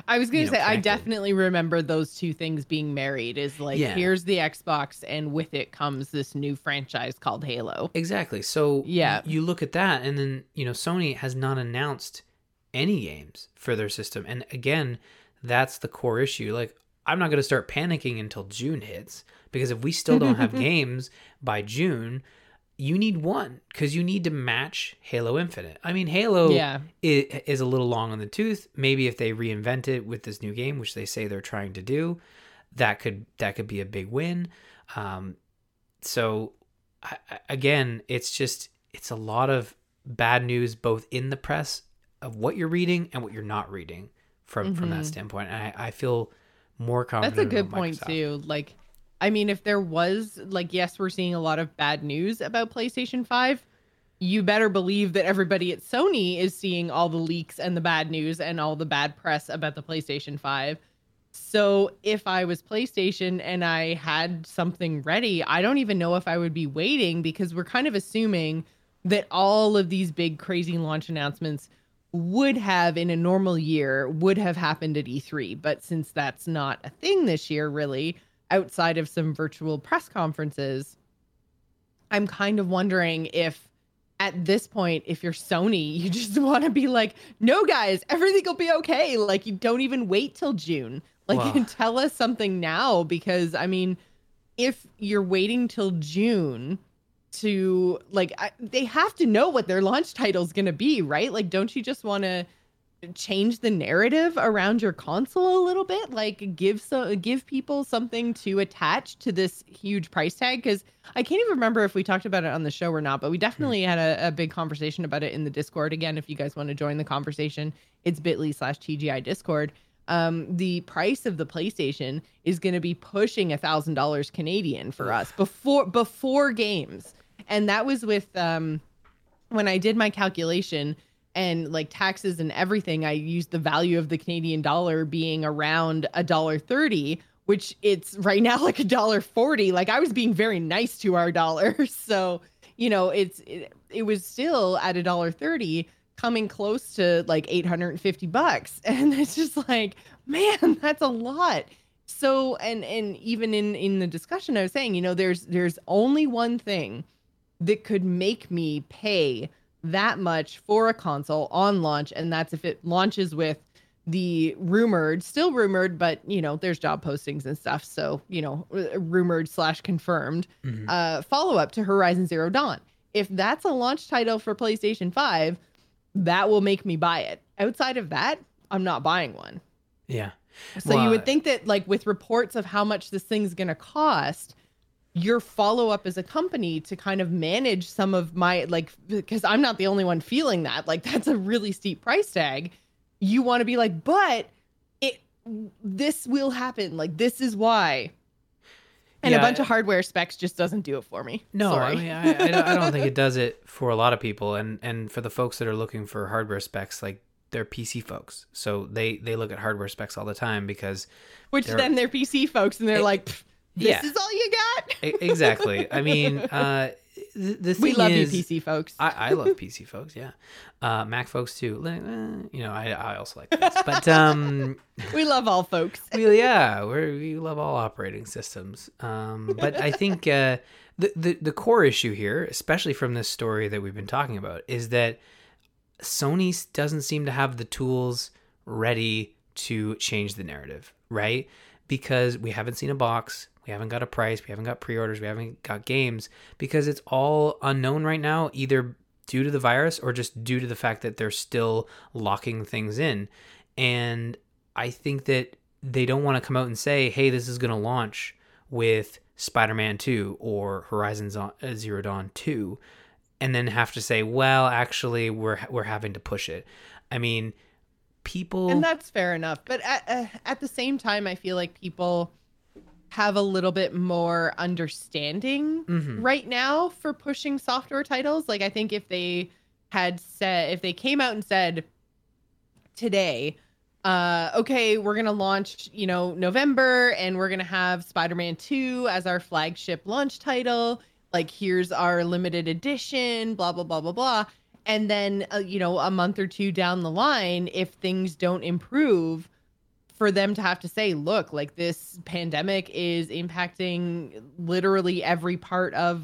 I was gonna you know, say I definitely remember those two things being married. Is like Yeah. here's the Xbox, and with it comes this new franchise called Halo. Exactly. So Yeah. you look at that, and then you know Sony has not announced any games for their system, and again, that's the core issue. Like I'm not going to start panicking until June hits because if we still don't have games by June, you need one because you need to match Halo Infinite. I mean, Halo Yeah. i- is a little long on the tooth. Maybe if they reinvent it with this new game, which they say they're trying to do, that could that could be a big win. Um, so I, again, it's just it's a lot of bad news both in the press of what you're reading and what you're not reading from from that Mhm. standpoint. And I, I feel more confident. That's a good point Microsoft. too. Like, I mean, if there was like, yes, we're seeing a lot of bad news about PlayStation Five. You better believe that everybody at Sony is seeing all the leaks and the bad news and all the bad press about the PlayStation Five. So if I was PlayStation and I had something ready, I don't even know if I would be waiting because we're kind of assuming that all of these big crazy launch announcements would have in a normal year would have happened at E3 but since that's not a thing this year really outside of some virtual press conferences I'm kind of wondering if at this point if you're Sony you just want to be like no guys everything will be okay like you don't even wait till June like Wow. tell us something now because I mean if you're waiting till June to like I, they have to know what their launch title is going to be, right? Like don't you just want to change the narrative around your console a little bit? Like give so give people something to attach to this huge price tag? Because i can't even remember if we talked about it on the show or not but we definitely had a, a big conversation about it in the discord. Again if you guys want to join the conversation it's bit.ly slash tgi discord. Um, the price of the PlayStation is going to be pushing a thousand dollars Canadian for us before before games, and that was with um, when I did my calculation and like taxes and everything. I used the value of the Canadian dollar being around a dollar thirty, which it's right now like a dollar forty. Like I was being very nice to our dollar, so you know it's it, it was still at a dollar thirty coming close to like 850 bucks and it's just like man that's a lot so and and even in in the discussion i was saying you know there's there's only one thing that could make me pay that much for a console on launch and that's if it launches with the rumored still rumored but you know there's job postings and stuff so you know rumored slash confirmed mm-hmm. uh follow up to horizon zero dawn if that's a launch title for playstation 5 that will make me buy it. Outside of that, I'm not buying one. Yeah. So well, you would think that like with reports of how much this thing's going to cost, your follow up as a company to kind of manage some of my like because I'm not the only one feeling that. Like that's a really steep price tag. You want to be like, "But it this will happen. Like this is why." And yeah, a bunch of hardware specs just doesn't do it for me. No, Sorry. I mean, I, I, don't think it does it for a lot of people, and and for the folks that are looking for hardware specs, like they're PC folks, so they they look at hardware specs all the time because, which then they're PC folks, and they're it, like, "This yeah. is all you got." exactly. I mean, uh, the, the we love is, you, PC folks. I, I love PC folks. Yeah, uh, Mac folks too. Eh, you know, I, I also like this, but um, we love all folks. we, yeah, we we love all operating systems. Um, but I think uh, the, the the core issue here, especially from this story that we've been talking about, is that Sony doesn't seem to have the tools ready to change the narrative, right? Because we haven't seen a box, we haven't got a price. We haven't got pre orders. We haven't got games because it's all unknown right now, either due to the virus or just due to the fact that they're still locking things in. And I think that they don't want to come out and say, hey, this is going to launch with Spider Man 2 or Horizon Zero Dawn 2, and then have to say, well, actually, we're, we're having to push it. I mean, people. And that's fair enough. But at, uh, at the same time, I feel like people have a little bit more understanding mm-hmm. right now for pushing software titles. Like I think if they had said if they came out and said today, uh, okay, we're gonna launch, you know, November and we're gonna have Spider-Man 2 as our flagship launch title. Like here's our limited edition, blah blah blah blah blah. And then uh, you know, a month or two down the line, if things don't improve, for them to have to say, look, like this pandemic is impacting literally every part of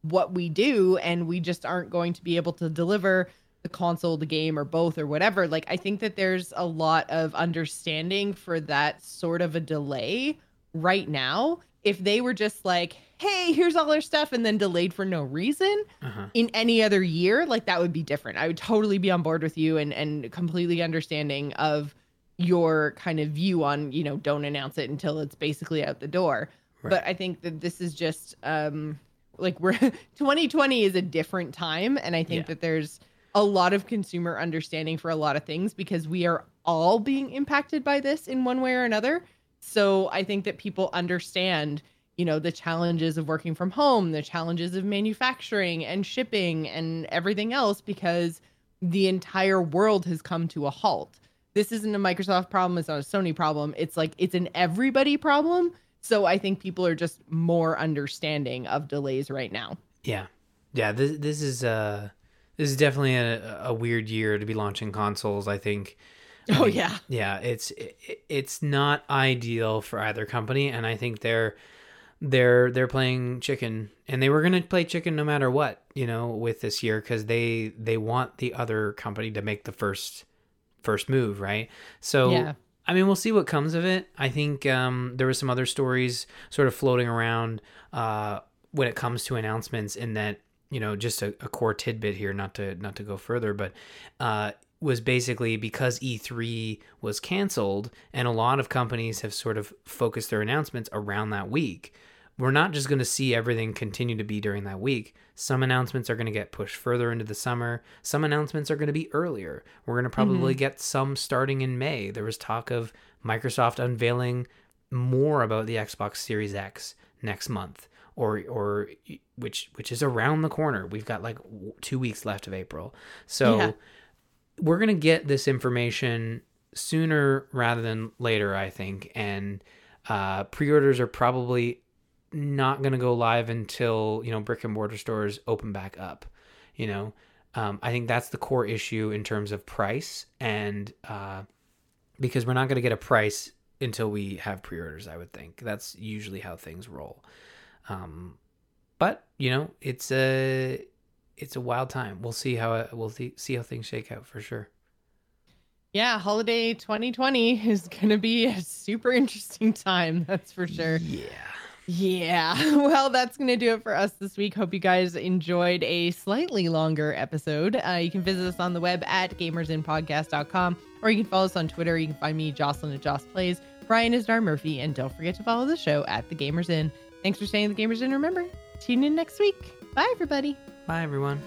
what we do, and we just aren't going to be able to deliver the console, the game, or both, or whatever. Like, I think that there's a lot of understanding for that sort of a delay right now. If they were just like, hey, here's all our stuff, and then delayed for no reason uh-huh. in any other year, like that would be different. I would totally be on board with you and and completely understanding of your kind of view on you know don't announce it until it's basically out the door right. but i think that this is just um like we're 2020 is a different time and i think yeah. that there's a lot of consumer understanding for a lot of things because we are all being impacted by this in one way or another so i think that people understand you know the challenges of working from home the challenges of manufacturing and shipping and everything else because the entire world has come to a halt this isn't a Microsoft problem, it's not a Sony problem. It's like it's an everybody problem. So I think people are just more understanding of delays right now. Yeah. Yeah, this this is uh this is definitely a, a weird year to be launching consoles, I think. I oh mean, yeah. Yeah, it's it, it's not ideal for either company and I think they're they're they're playing chicken and they were going to play chicken no matter what, you know, with this year cuz they they want the other company to make the first first move, right? So yeah. I mean, we'll see what comes of it. I think um, there were some other stories sort of floating around uh, when it comes to announcements in that you know just a, a core tidbit here not to not to go further but uh was basically because E3 was canceled and a lot of companies have sort of focused their announcements around that week. We're not just going to see everything continue to be during that week. Some announcements are going to get pushed further into the summer. Some announcements are going to be earlier. We're going to probably mm-hmm. get some starting in May. There was talk of Microsoft unveiling more about the Xbox Series X next month or or which which is around the corner. We've got like 2 weeks left of April. So yeah we're going to get this information sooner rather than later, I think. And uh, pre orders are probably not going to go live until, you know, brick and mortar stores open back up. You know, um, I think that's the core issue in terms of price. And uh, because we're not going to get a price until we have pre orders, I would think. That's usually how things roll. Um, but, you know, it's a it's a wild time. We'll see how it, we'll see, see how things shake out for sure. Yeah, holiday 2020 is going to be a super interesting time, that's for sure. Yeah. Yeah. Well, that's going to do it for us this week. Hope you guys enjoyed a slightly longer episode. Uh, you can visit us on the web at gamersinnpodcast.com or you can follow us on Twitter. You can find me, Jocelyn at Joss Plays. Ryan is Dar Murphy. And don't forget to follow the show at The Gamers Inn. Thanks for staying at The Gamers Inn. Remember, tune in next week. Bye, everybody. Bye, everyone.